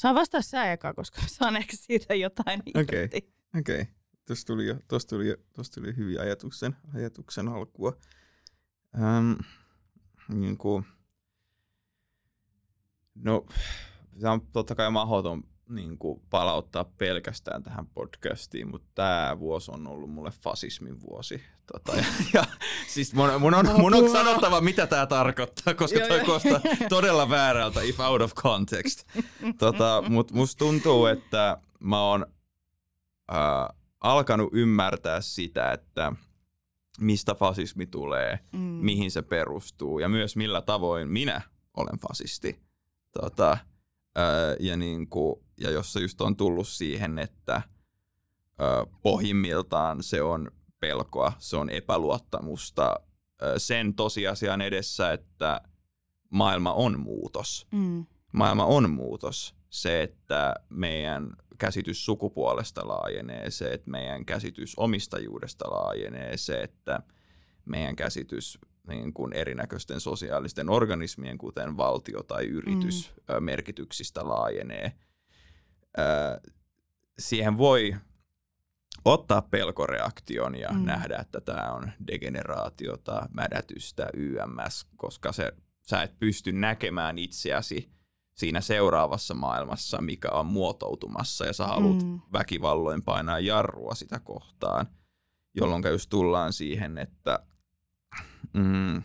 Saan vastaa sä eka, koska [LAUGHS] saan ehkä siitä jotain Okei, okay. okei. Okay. Tuosta tuli, jo, tuli, tuosta tuli hyviä ajatuksen, ajatuksen alkua. Ähm, niin kuin, no, se on totta kai mahdoton niin kuin palauttaa pelkästään tähän podcastiin, mutta tämä vuosi on ollut mulle fasismin vuosi. Tota, ja, ja, siis mun, mun, on, mun on sanottava, mitä tämä tarkoittaa, koska toi kuulostaa todella väärältä, if out of context. Tota, Mutta musta tuntuu, että mä oon äh, alkanut ymmärtää sitä, että mistä fasismi tulee, mm. mihin se perustuu ja myös millä tavoin minä olen fasisti. Tota, Öö, ja, niin kuin, ja jossa just on tullut siihen, että öö, pohjimmiltaan se on pelkoa, se on epäluottamusta öö, sen tosiasian edessä, että maailma on muutos. Mm. Maailma on muutos. Se, että meidän käsitys sukupuolesta laajenee, se, että meidän käsitys omistajuudesta laajenee, se, että meidän käsitys niin kuin erinäköisten sosiaalisten organismien, kuten valtio tai yritys, mm. merkityksistä laajenee. Siihen voi ottaa pelkoreaktion ja mm. nähdä, että tämä on degeneraatiota, mädätystä, YMS, koska se, sä et pysty näkemään itseäsi siinä seuraavassa maailmassa, mikä on muotoutumassa, ja sä haluat mm. väkivalloin painaa jarrua sitä kohtaan, jolloin just tullaan siihen, että mm,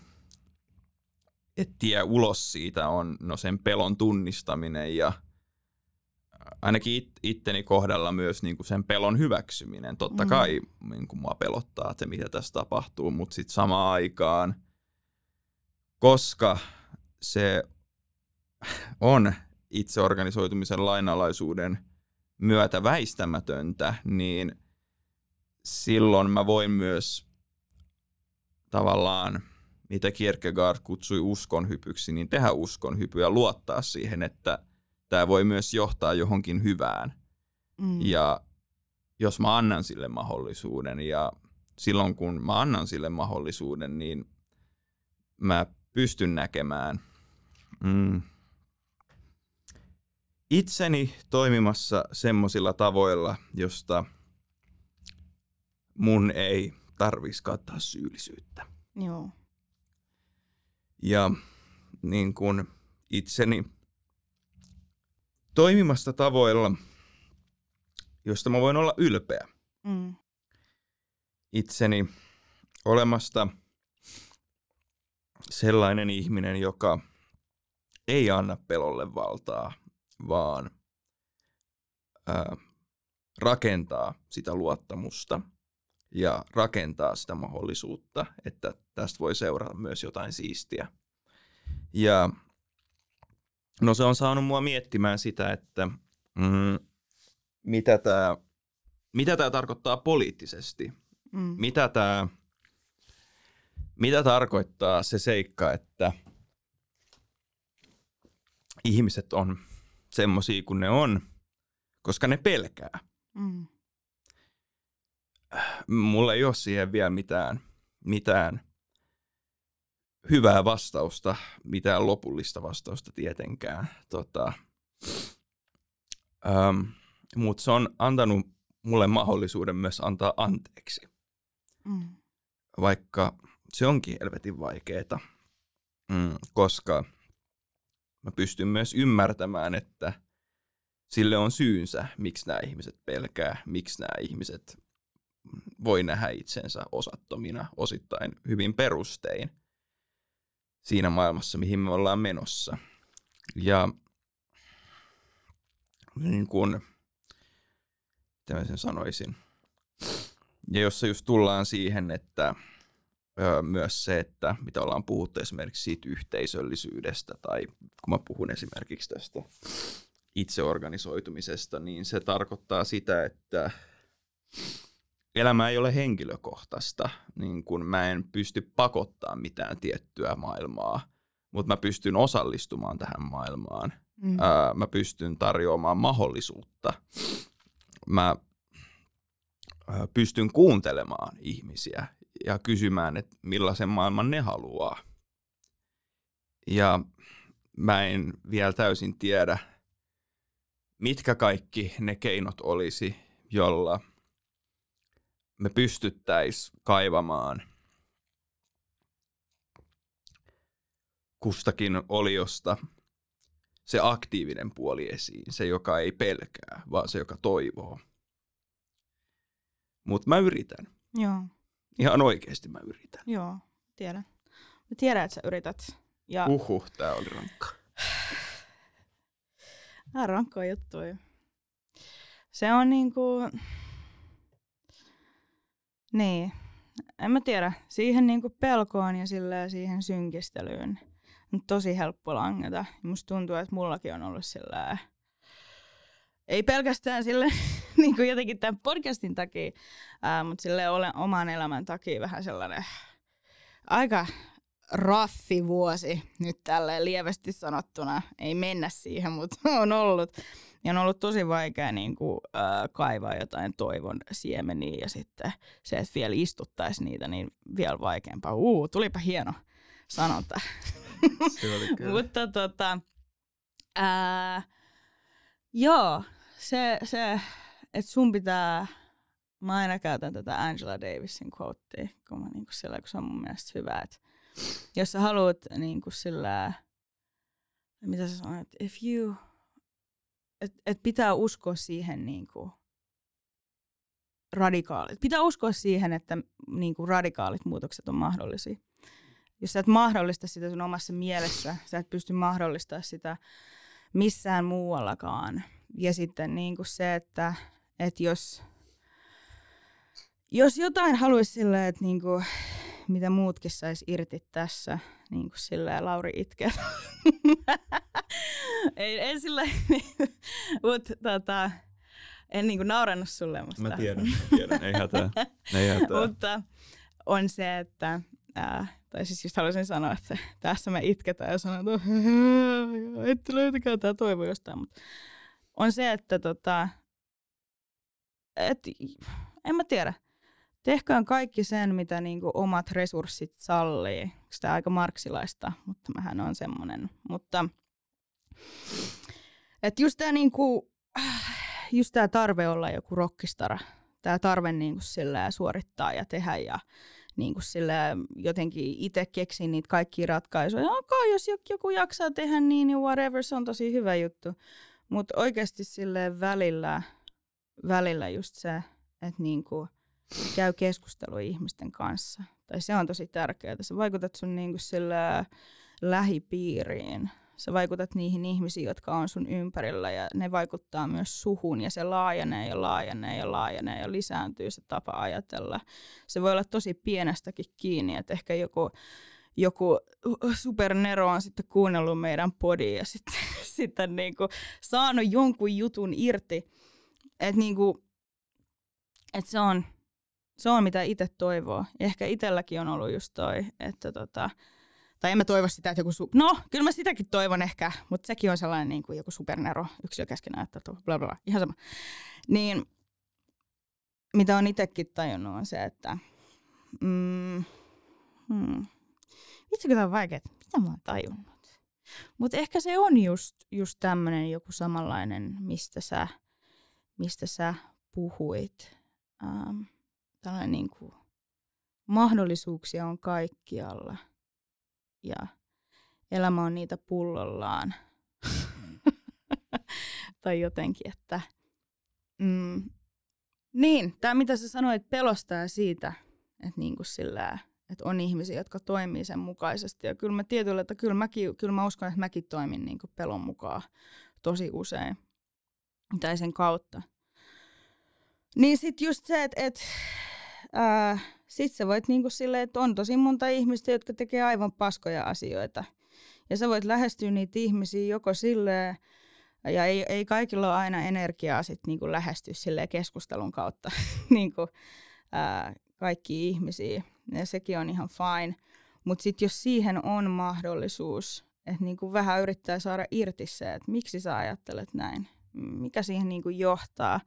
tie ulos siitä on no sen pelon tunnistaminen ja ainakin it, itteni kohdalla myös niin kuin sen pelon hyväksyminen. Totta mm. kai niin kuin mua pelottaa että se, mitä tässä tapahtuu, mutta sitten samaan aikaan, koska se on itseorganisoitumisen lainalaisuuden myötä väistämätöntä, niin silloin mä voin myös tavallaan, mitä Kierkegaard kutsui uskonhypyksi, niin tehdä uskonhypy ja luottaa siihen, että tämä voi myös johtaa johonkin hyvään. Mm. Ja jos mä annan sille mahdollisuuden ja silloin kun mä annan sille mahdollisuuden, niin mä pystyn näkemään mm, itseni toimimassa semmoisilla tavoilla, josta mun ei tarvitsisi kattaa syyllisyyttä. Joo. Ja niin kuin itseni toimimasta tavoilla, josta mä voin olla ylpeä. Mm. Itseni olemasta sellainen ihminen, joka ei anna pelolle valtaa, vaan ää, rakentaa sitä luottamusta – ja rakentaa sitä mahdollisuutta, että tästä voi seurata myös jotain siistiä. Ja no se on saanut mua miettimään sitä, että mm, mitä tämä mitä tää tarkoittaa poliittisesti. Mm. Mitä tämä mitä tarkoittaa se seikka, että ihmiset on semmoisia kuin ne on, koska ne pelkää. Mm. Mulla ei ole siihen vielä mitään, mitään hyvää vastausta, mitään lopullista vastausta tietenkään. Tota, ähm, Mutta se on antanut mulle mahdollisuuden myös antaa anteeksi. Mm. Vaikka se onkin helvetin vaikeeta, mm, koska mä pystyn myös ymmärtämään, että sille on syynsä, miksi nämä ihmiset pelkää, miksi nämä ihmiset voi nähdä itsensä osattomina osittain hyvin perustein siinä maailmassa, mihin me ollaan menossa. Ja niin kuin, mitä mä sen sanoisin. Ja jos se just tullaan siihen, että ö, myös se, että mitä ollaan puhuttu esimerkiksi siitä yhteisöllisyydestä, tai kun mä puhun esimerkiksi tästä itseorganisoitumisesta, niin se tarkoittaa sitä, että elämä ei ole henkilökohtaista, niin kun mä en pysty pakottaa mitään tiettyä maailmaa, mutta mä pystyn osallistumaan tähän maailmaan. Mm. Ää, mä pystyn tarjoamaan mahdollisuutta. Mä ää, pystyn kuuntelemaan ihmisiä ja kysymään, että millaisen maailman ne haluaa. Ja mä en vielä täysin tiedä, mitkä kaikki ne keinot olisi, jolla – me pystyttäis kaivamaan kustakin oliosta se aktiivinen puoli esiin, se joka ei pelkää, vaan se joka toivoo. Mutta mä yritän. Joo. Ihan oikeasti mä yritän. Joo, tiedän. Mä tiedän, että sä yrität. Ja... Uhuh, tää oli rankka. Nää rankkoja juttuja. Se on niinku... Niin. En mä tiedä. Siihen niinku pelkoon ja siihen synkistelyyn on tosi helppo langeta. Musta tuntuu, että mullakin on ollut sillä ei pelkästään sille [LAUGHS] niin kuin jotenkin tämän podcastin takia, ää, mutta sille olen oman elämän takia vähän sellainen aika raffi vuosi nyt tälleen lievästi sanottuna. Ei mennä siihen, mutta [LAUGHS] on ollut. Ja on ollut tosi vaikea niin kuin, äh, kaivaa jotain toivon siemeniä ja sitten se, että vielä istuttaisi niitä, niin vielä vaikeampaa. Uu, tulipa hieno sanonta. [LAUGHS] Se oli kyllä. Mutta tota, äh, joo, se, se että sun pitää, mä aina käytän tätä Angela Davisin quotea, kun, mä, niin kuin sillä, kun se on mun mielestä hyvä, että jos sä haluat niin kuin sillä, mitä sä sanoit, if you että et pitää uskoa siihen niin kuin, radikaalit. Pitää uskoa siihen, että niin kuin, radikaalit muutokset on mahdollisia. Jos sä et mahdollista sitä sun omassa mielessä, sä et pysty mahdollistamaan sitä missään muuallakaan. Ja sitten niin kuin se, että, että jos, jos jotain haluaisi silleen, että niin kuin, mitä muutkin saisi irti tässä, niin kuin silleen Lauri itkee. [LAUGHS] [LAUGHS] ei, ei sillä [LAUGHS] mutta tota, en niinku naurannut sulle. Musta. Mä tiedän, mä tiedän, ei hätää. Ei [LAUGHS] hätää. mutta on se, että ää, tai siis just haluaisin sanoa, että tässä me itketään ja sanotaan, että löytäkää tämä toivo jostain, mutta on se, että tota, et, en mä tiedä, tehkään kaikki sen, mitä niinku omat resurssit sallii. Sitä aika marksilaista, mutta mähän on semmoinen. Mutta et just tämä niinku, just tää tarve olla joku rockistara, tämä tarve niinku suorittaa ja tehdä ja niinku jotenkin itse keksiä niitä kaikkia ratkaisuja. Okay, jos joku jaksaa tehdä niin, niin whatever, se on tosi hyvä juttu. Mutta oikeasti sille välillä, välillä just se, että niinku käy keskustelua ihmisten kanssa. Tai se on tosi tärkeää. Sä vaikutat sun niinku sillä lähipiiriin sä vaikutat niihin ihmisiin, jotka on sun ympärillä ja ne vaikuttaa myös suhun ja se laajenee ja laajenee ja laajenee ja lisääntyy se tapa ajatella. Se voi olla tosi pienestäkin kiinni, että ehkä joku, joku supernero on sitten kuunnellut meidän podia ja sitten, [LAUGHS] sitten niinku saanut jonkun jutun irti. Että niinku, et se on, se on mitä itse toivoo. Ja ehkä itselläkin on ollut just toi, että tota, tai en mä toivo sitä, että joku, su- no kyllä mä sitäkin toivon ehkä, mutta sekin on sellainen niin kuin joku supernero, yksilö keskenään, että bla bla, ihan sama. Niin mitä on itsekin tajunnut on se, että mm, hmm, kun tämä on vaikea, mitä mä oon tajunnut. Mutta ehkä se on just, just tämmöinen joku samanlainen, mistä sä, mistä sä puhuit. Ähm, tällainen niin kuin, mahdollisuuksia on kaikkialla ja elämä on niitä pullollaan. [LAUGHS] tai jotenkin, että mm, niin, tämä mitä sä sanoit pelostaa siitä, että niin kuin sillä, että on ihmisiä, jotka toimii sen mukaisesti. Ja kyllä mä tietyllä, että kyllä, mäkin, kyllä mä uskon, että mäkin toimin niin kuin pelon mukaan tosi usein. Tai sen kautta. Niin sitten just se, että et, sit sä voit niinku silleen, että on tosi monta ihmistä, jotka tekee aivan paskoja asioita. Ja sä voit lähestyä niitä ihmisiä joko silleen, ja ei, ei kaikilla ole aina energiaa sit niinku lähestyä silleen keskustelun kautta [LAUGHS] niinku, ää, kaikki ihmisiä. Ja sekin on ihan fine. Mutta sitten jos siihen on mahdollisuus, että niinku vähän yrittää saada irti se, että miksi sä ajattelet näin, mikä siihen niinku johtaa,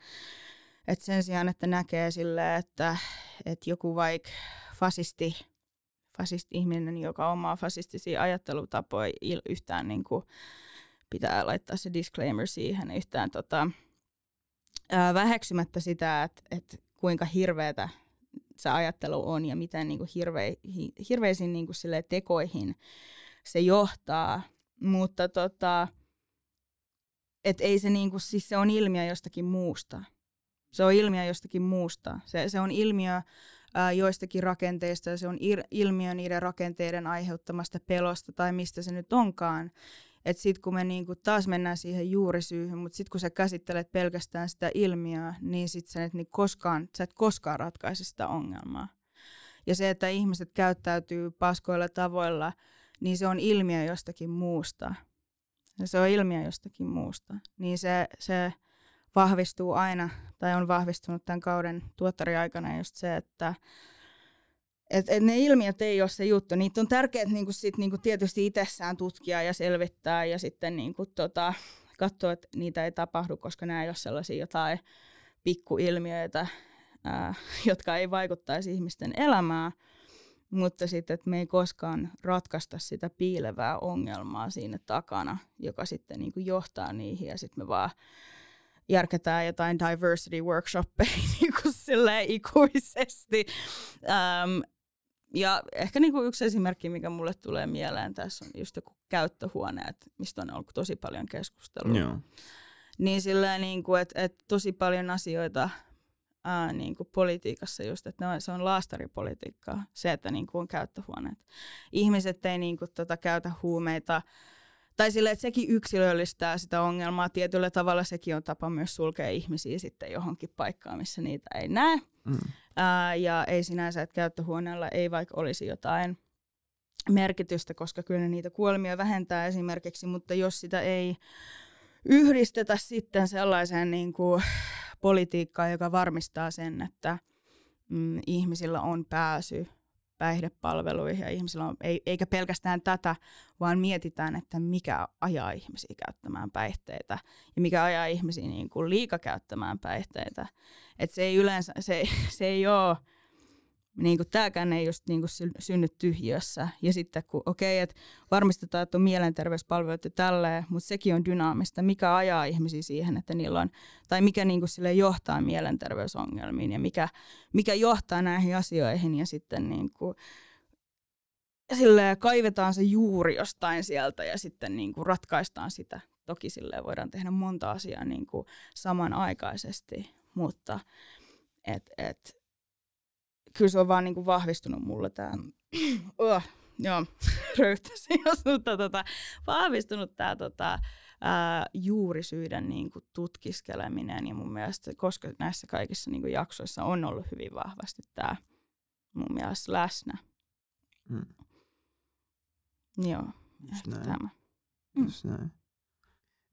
et sen sijaan, että näkee sille, että, että joku vaikka fasisti, fasisti-ihminen, joka omaa fasistisia ajattelutapoja yhtään niin kuin, pitää laittaa se disclaimer siihen yhtään tota, ää, väheksymättä sitä, että, että kuinka hirveätä se ajattelu on ja miten niin kuin hirve, hirveisiin niin kuin tekoihin se johtaa. Mutta tota, et ei se, niin kuin, siis se on ilmiö jostakin muusta. Se on ilmiö jostakin muusta. Se, se on ilmiö ää, joistakin rakenteista ja se on ir, ilmiö niiden rakenteiden aiheuttamasta pelosta tai mistä se nyt onkaan. Että sitten kun me niinku taas mennään siihen juurisyyhyn, mutta sitten kun sä käsittelet pelkästään sitä ilmiöä, niin sit sä et, niin koskaan, sä et koskaan ratkaise sitä ongelmaa. Ja se, että ihmiset käyttäytyy paskoilla tavoilla, niin se on ilmiö jostakin muusta. Ja se on ilmiö jostakin muusta. Niin se, se vahvistuu aina, tai on vahvistunut tämän kauden tuottariaikana just se, että et, et ne ilmiöt ei ole se juttu. Niitä on tärkeää niinku sit, niinku tietysti itsessään tutkia ja selvittää ja sitten niinku tota, katsoa, että niitä ei tapahdu, koska nämä ei ole sellaisia jotain pikkuilmiöitä, ää, jotka ei vaikuttaisi ihmisten elämään. Mutta sitten, että me ei koskaan ratkaista sitä piilevää ongelmaa siinä takana, joka sitten niinku johtaa niihin ja sitten me vaan järkätään jotain diversity workshoppeja [LAUGHS] niin kuin ikuisesti. Um, ja ehkä niin kuin yksi esimerkki, mikä mulle tulee mieleen tässä on just joku käyttöhuoneet, mistä on ollut tosi paljon keskustelua. Joo. Niin silleen, niin kuin, että, että tosi paljon asioita ää, niin kuin politiikassa just, että ne se on laastaripolitiikkaa, se, että niin kuin on käyttöhuoneet. Ihmiset ei niin kuin, tota, käytä huumeita tai sille, että sekin yksilöllistää sitä ongelmaa tietyllä tavalla. Sekin on tapa myös sulkea ihmisiä sitten johonkin paikkaan, missä niitä ei näe. Mm. Ää, ja ei sinänsä, että käyttöhuoneella ei vaikka olisi jotain merkitystä, koska kyllä ne niitä kuolemia vähentää esimerkiksi, mutta jos sitä ei yhdistetä sitten sellaiseen niin kuin politiikkaan, joka varmistaa sen, että mm, ihmisillä on pääsy päihdepalveluihin ja ihmisillä on, ei, eikä pelkästään tätä, vaan mietitään, että mikä ajaa ihmisiä käyttämään päihteitä ja mikä ajaa ihmisiä niin kuin liikakäyttämään päihteitä. Et se ei yleensä, se, se ei ole niin kuin tämäkään ei just niin kuin synny tyhjössä. Ja sitten kun, okei, okay, että varmistetaan, että on mielenterveyspalvelut ja tälleen, mutta sekin on dynaamista. Mikä ajaa ihmisiä siihen, että niillä on, tai mikä niin kuin sille johtaa mielenterveysongelmiin ja mikä, mikä johtaa näihin asioihin ja sitten niin kuin, sille kaivetaan se juuri jostain sieltä ja sitten niin kuin ratkaistaan sitä. Toki sille voidaan tehdä monta asiaa niin kuin samanaikaisesti, mutta et, et, kyllä se on vaan niinku vahvistunut mulle tämä, oh, [CLEARS THROAT] joo, [LAUGHS] röyhtäsi mutta tota, vahvistunut tämä tota, ää, juurisyiden niinku tutkiskeleminen ja mun mielestä, koska näissä kaikissa niinku jaksoissa on ollut hyvin vahvasti tämä mun mielestä läsnä. Mm. Joo, just näin. tämä. Mm. Just näin.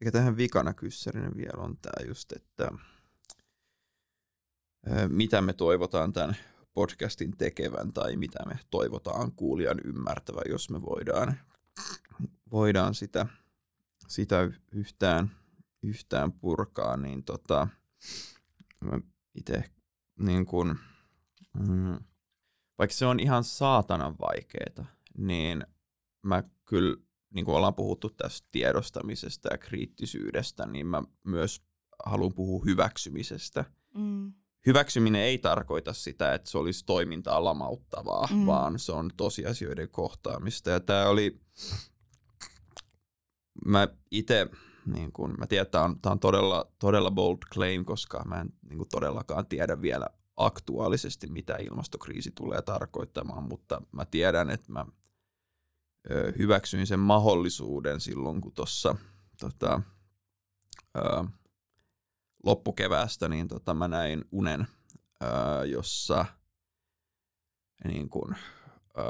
Eikä tähän vikana kyssärinä vielä on tämä just, että mitä me toivotaan tämän podcastin tekevän tai mitä me toivotaan kuulijan ymmärtävän, jos me voidaan, voidaan sitä, sitä yhtään, yhtään purkaa, niin tota, itse niin kun, mm, vaikka se on ihan saatanan vaikeeta, niin mä kyllä, niin kuin ollaan puhuttu tästä tiedostamisesta ja kriittisyydestä, niin mä myös haluan puhua hyväksymisestä. Mm. Hyväksyminen ei tarkoita sitä, että se olisi toimintaa lamauttavaa, mm. vaan se on tosiasioiden kohtaamista. Ja tämä oli, mä itse, niin kun, mä tiedän, että tämä on, tämä on todella, todella bold claim, koska mä en niin kuin todellakaan tiedä vielä aktuaalisesti, mitä ilmastokriisi tulee tarkoittamaan, mutta mä tiedän, että mä ö, hyväksyin sen mahdollisuuden silloin, kun tuossa tota, loppukeväästä niin tota, mä näin unen, ö, jossa niin kun, ö,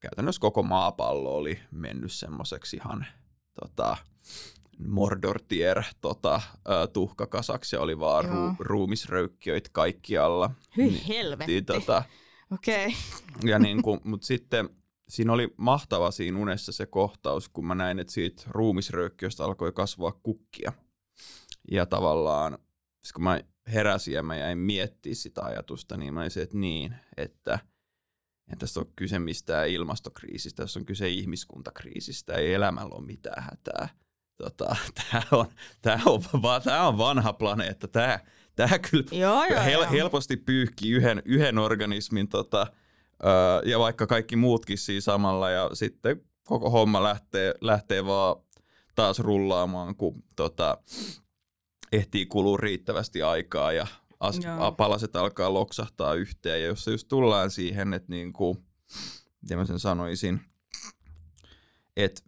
käytännössä koko maapallo oli mennyt semmoiseksi ihan tota, Mordortier tota, tuhkakasaksi ja oli vaan ruu, ruumisröykkiöitä kaikkialla. Hyi niin, helvetti. Niin, tota, Okei. Okay. Ja niin kuin, mutta sitten siinä oli mahtava siinä unessa se kohtaus, kun mä näin, että siitä ruumisröykkiöstä alkoi kasvaa kukkia. Ja tavallaan, kun mä heräsin ja mä jäin miettimään sitä ajatusta, niin mä olisin, että niin, että en tässä ole kyse mistään ilmastokriisistä, tässä on kyse ihmiskuntakriisistä, ei elämällä ole mitään hätää tota, tämä [LAUGHS] on, tää on, tää on vanha planeetta. Tämä, tää kyllä joo, joo, hel, joo. helposti pyyhkii yhden, yhden organismin tota, ö, ja vaikka kaikki muutkin siinä samalla ja sitten koko homma lähtee, lähtee vaan taas rullaamaan, kun tota, ehtii kulua riittävästi aikaa ja as, palaset alkaa loksahtaa yhteen. Ja jos just tullaan siihen, että niin kuin, miten mä sen sanoisin, että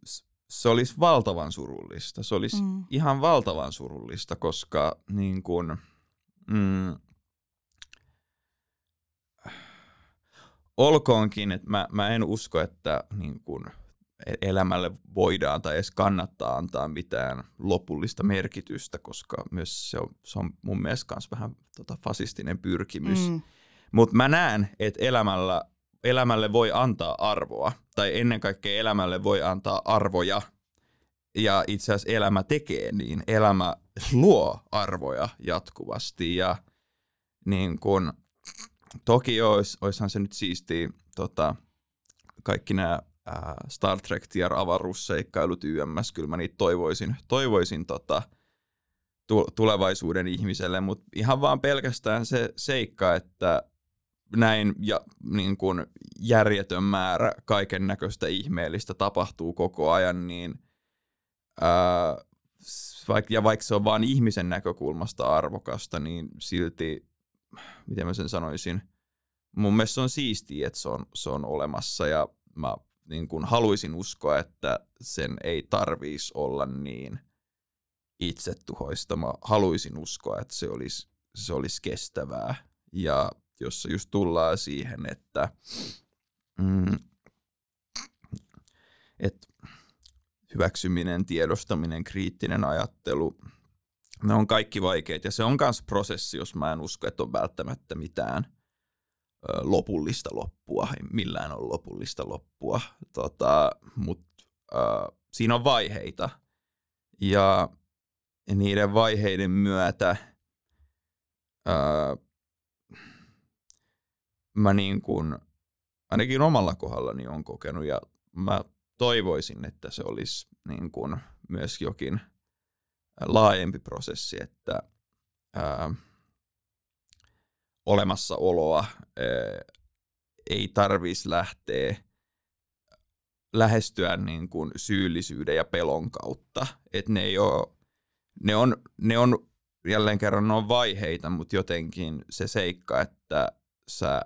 se olisi valtavan surullista. Se olisi mm. ihan valtavan surullista, koska niin kun, mm, olkoonkin, että mä, mä en usko, että niin kun, e-, elämälle voidaan tai edes kannattaa antaa mitään lopullista merkitystä, koska myös se on, se on mun mielestä myös vähän tota, fasistinen pyrkimys. Mm. Mutta mä näen, että elämällä elämälle voi antaa arvoa, tai ennen kaikkea elämälle voi antaa arvoja. Ja itse asiassa elämä tekee niin. Elämä luo arvoja jatkuvasti. Ja niin kun, toki olisi, olisihan se nyt siistiä tota, kaikki nämä Star Trek tier avaruusseikkailut YMS, kyllä mä niitä toivoisin, toivoisin tota, tulevaisuuden ihmiselle, mutta ihan vaan pelkästään se seikka, että näin ja, niin kuin järjetön määrä kaiken näköistä ihmeellistä tapahtuu koko ajan, niin ää, vaik, ja vaikka se on vain ihmisen näkökulmasta arvokasta, niin silti, miten mä sen sanoisin, mun mielestä se on siistiä, että se on, se on olemassa ja mä niin kuin haluaisin uskoa, että sen ei tarvitsisi olla niin itsetuhoista. Mä haluaisin uskoa, että se olisi, se olisi kestävää. Ja jossa just tullaan siihen, että, mm, että hyväksyminen, tiedostaminen, kriittinen ajattelu, ne on kaikki vaikeat ja se on myös prosessi, jos mä en usko, että on välttämättä mitään lopullista loppua, ei millään ole lopullista loppua, tota, mutta siinä on vaiheita. Ja niiden vaiheiden myötä ö, mä niin kuin, ainakin omalla kohdallani on kokenut ja mä toivoisin, että se olisi niin kuin myös jokin laajempi prosessi, että ää, olemassaoloa ää, ei tarvitsisi lähteä lähestyä niin kuin syyllisyyden ja pelon kautta. Et ne, ei ole, ne, on, ne on jälleen kerran ne on vaiheita, mutta jotenkin se seikka, että sä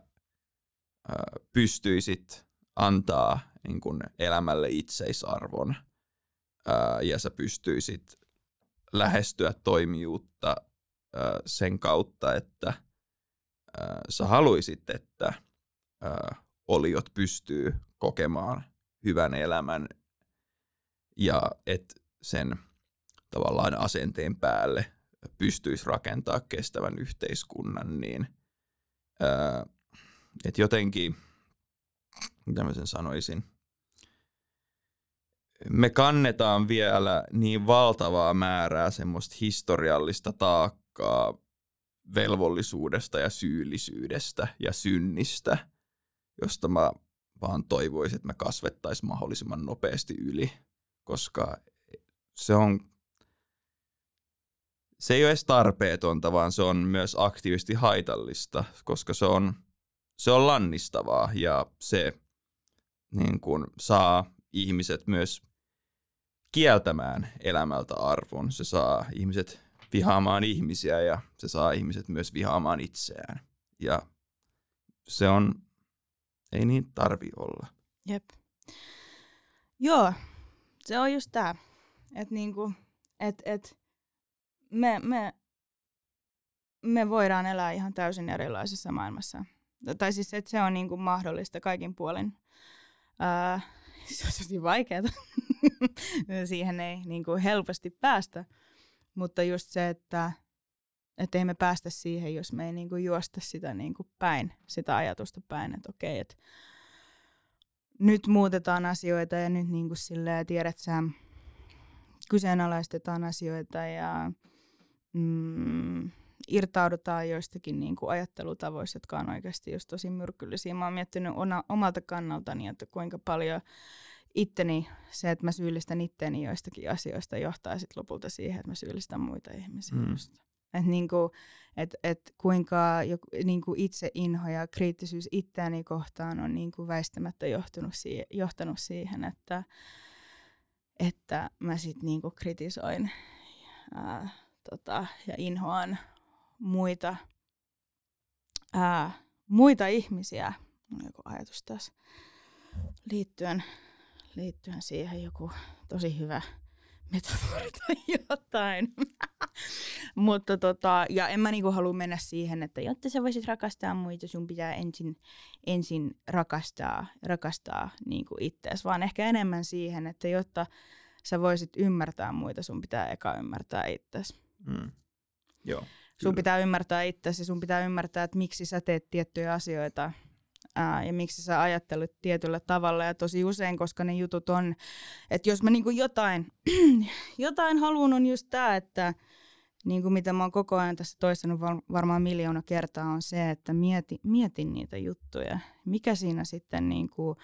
pystyisit antaa niin kun elämälle itseisarvon ja sä pystyisit lähestyä toimijuutta sen kautta, että ää, sä haluisit, että ää, oliot pystyy kokemaan hyvän elämän ja että sen tavallaan asenteen päälle pystyisi rakentaa kestävän yhteiskunnan, niin ää, että jotenkin, mitä mä sen sanoisin, me kannetaan vielä niin valtavaa määrää semmoista historiallista taakkaa velvollisuudesta ja syyllisyydestä ja synnistä, josta mä vaan toivoisin, että me kasvettaisiin mahdollisimman nopeasti yli, koska se on se ei ole edes tarpeetonta, vaan se on myös aktiivisesti haitallista, koska se on, se on lannistavaa ja se niin kuin, saa ihmiset myös kieltämään elämältä arvon. Se saa ihmiset vihaamaan ihmisiä ja se saa ihmiset myös vihaamaan itseään. Ja se on, ei niin tarvi olla. Jep. Joo, se on just tää, että niinku, et, et, me, me, me voidaan elää ihan täysin erilaisessa maailmassa. Tai siis, että se on niinku mahdollista kaikin puolin. Ää, [LAUGHS] se on tosi vaikeaa. [LAUGHS] Siihen ei niinku helposti päästä. Mutta just se, että että ei me päästä siihen, jos me ei niinku juosta sitä niinku päin, sitä ajatusta päin, että okei, että nyt muutetaan asioita ja nyt niinku silleen, tiedät sä, kyseenalaistetaan asioita ja mm, irtaudutaan joistakin niin kuin ajattelutavoista, jotka on oikeasti just tosi myrkyllisiä. Mä oon miettinyt omalta kannaltani, että kuinka paljon itteni, se, että mä syyllistän itteni joistakin asioista, johtaa sitten lopulta siihen, että mä syyllistän muita ihmisiä. Mm. Just. Et niinku, et, et kuinka joku, niinku itse inho ja kriittisyys itseäni kohtaan on niinku väistämättä johtunut siihen, johtanut siihen, että, että mä sitten niinku kritisoin ää, tota, ja inhoan muita, ää, muita ihmisiä. Joku ajatus taas liittyen, liittyen siihen joku tosi hyvä metafori tai jotain. [LAUGHS] Mutta tota, ja en mä niinku halua mennä siihen, että jotta sä voisit rakastaa muita, sun pitää ensin, ensin rakastaa, rakastaa niinku itseäsi, vaan ehkä enemmän siihen, että jotta sä voisit ymmärtää muita, sun pitää eka ymmärtää itseäsi. Mm. Joo. Sun pitää ymmärtää itsesi, sun pitää ymmärtää, että miksi sä teet tiettyjä asioita ää, ja miksi sä ajattelut tietyllä tavalla. Ja tosi usein, koska ne jutut on, että jos mä niinku jotain, [CLEARS THROAT] jotain haluan, on just tämä, että niin kuin mitä mä oon koko ajan tässä toistanut varmaan miljoona kertaa, on se, että mieti, mietin niitä juttuja. Mikä siinä sitten niin kuin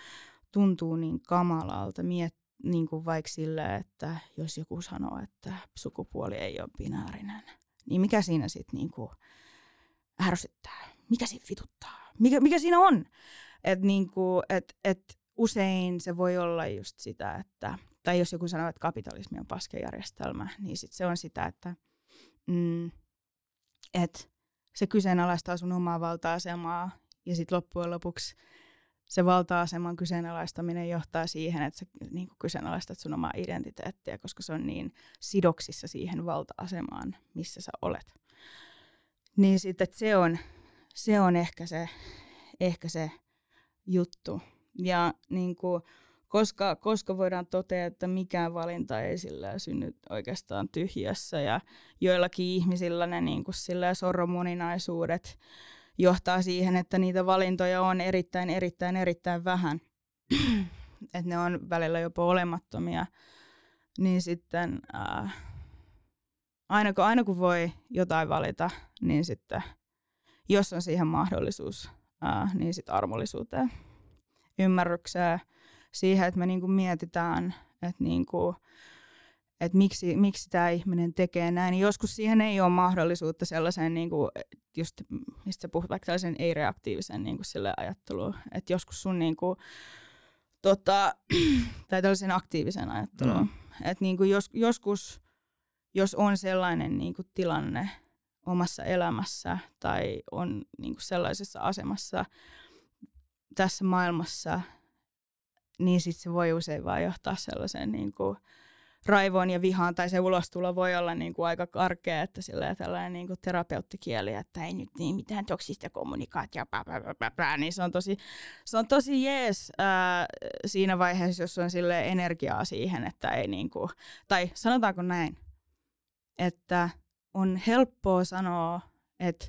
tuntuu niin kamalalta, miet, niin kuin vaikka sille, että jos joku sanoo, että sukupuoli ei ole binäärinen, niin mikä siinä sitten niin kuin ärsyttää? Mikä siinä vituttaa? Mikä, mikä siinä on? Että niin et, et usein se voi olla just sitä, että, tai jos joku sanoo, että kapitalismi on paskejärjestelmä, niin sit se on sitä, että mm, et se kyseenalaistaa sun omaa valta-asemaa ja sitten loppujen lopuksi se valta-aseman kyseenalaistaminen johtaa siihen, että sä niin kyseenalaistat sun omaa identiteettiä, koska se on niin sidoksissa siihen valta-asemaan, missä sä olet. Niin sitten se on, se on ehkä se, ehkä se juttu. Ja niin kuin, koska, koska voidaan totea, että mikään valinta ei sillä synny oikeastaan tyhjässä ja joillakin ihmisillä ne niin kuin sillä sorromoninaisuudet johtaa siihen, että niitä valintoja on erittäin, erittäin, erittäin vähän. [CLEARS THROAT] että ne on välillä jopa olemattomia. Niin sitten äh, aina, kun, aina kun voi jotain valita, niin sitten jos on siihen mahdollisuus, äh, niin sitten armollisuuteen, ymmärrykseen, siihen, että me niinku mietitään, että niinku, että miksi, miksi tämä ihminen tekee näin, niin joskus siihen ei ole mahdollisuutta sellaiseen, niin kuin, just, mistä sä puhut, vaikka tällaisen ei-reaktiivisen niin kuin sille ajatteluun, että joskus sun niin kuin, tota, [CLEARS THROAT] tai tällaisen aktiivisen ajatteluun, mm. että niin kuin jos, joskus, jos on sellainen niin kuin tilanne omassa elämässä tai on niin kuin sellaisessa asemassa tässä maailmassa, niin sitten se voi usein vaan johtaa sellaiseen niin kuin, raivoon ja vihaan, tai se ulostulo voi olla niin kuin aika karkea, että sillä tällainen niin kuin terapeuttikieli, että ei nyt niin mitään toksista kommunikaatiota, niin se on tosi, se on tosi jees ää, siinä vaiheessa, jos on sille energiaa siihen, että ei niin kuin, tai sanotaanko näin, että on helppoa sanoa, että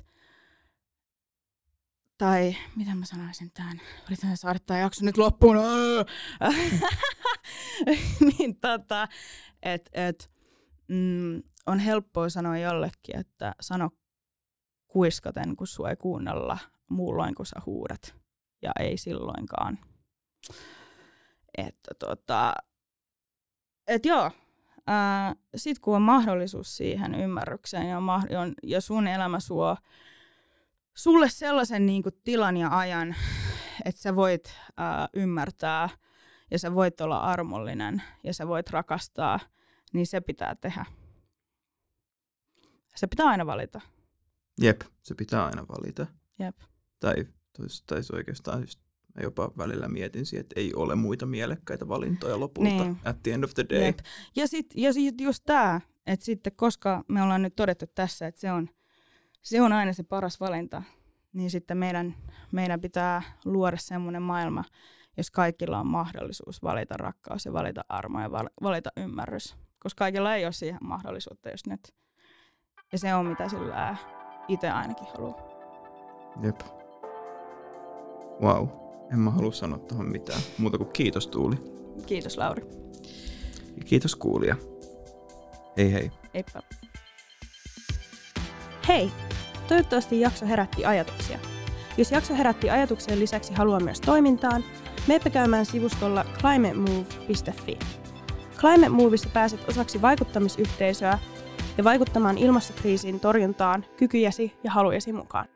tai miten mä sanoisin tämän, yritän saada tämä jakso nyt loppuun, [LAUGHS] niin tota, että et, mm, on helppoa sanoa jollekin, että sano kuiskaten, kun sua ei kuunnella muulloin, kun sä huudat. Ja ei silloinkaan. Että tota, et joo, sitten kun on mahdollisuus siihen ymmärrykseen ja, on, ja sun elämä suo sulle sellaisen niin kuin, tilan ja ajan, että sä voit ää, ymmärtää ja sä voit olla armollinen ja sä voit rakastaa, niin se pitää tehdä. Se pitää aina valita. Jep, se pitää aina valita. Jep. Tai, tai oikeastaan just mä jopa välillä mietin siihen, että ei ole muita mielekkäitä valintoja lopulta niin. at the end of the day. Jep. Ja sitten ja sit just tämä, että sitten koska me ollaan nyt todettu tässä, että se on, se on aina se paras valinta, niin sitten meidän, meidän pitää luoda semmoinen maailma, jos kaikilla on mahdollisuus valita rakkaus ja valita armo ja valita ymmärrys. Koska kaikilla ei ole siihen mahdollisuutta just nyt. Ja se on mitä sillä itse ainakin haluaa. Jep. Wow. En mä halua sanoa tuohon mitään. Muuta kuin kiitos Tuuli. Kiitos Lauri. Ja kiitos kuulija. Hei hei. Heippa. Hei! Toivottavasti jakso herätti ajatuksia. Jos jakso herätti ajatuksen lisäksi haluaa myös toimintaan, meepä käymään sivustolla climatemove.fi. Climate Moveissa pääset osaksi vaikuttamisyhteisöä ja vaikuttamaan ilmastokriisin torjuntaan kykyjäsi ja halujesi mukaan.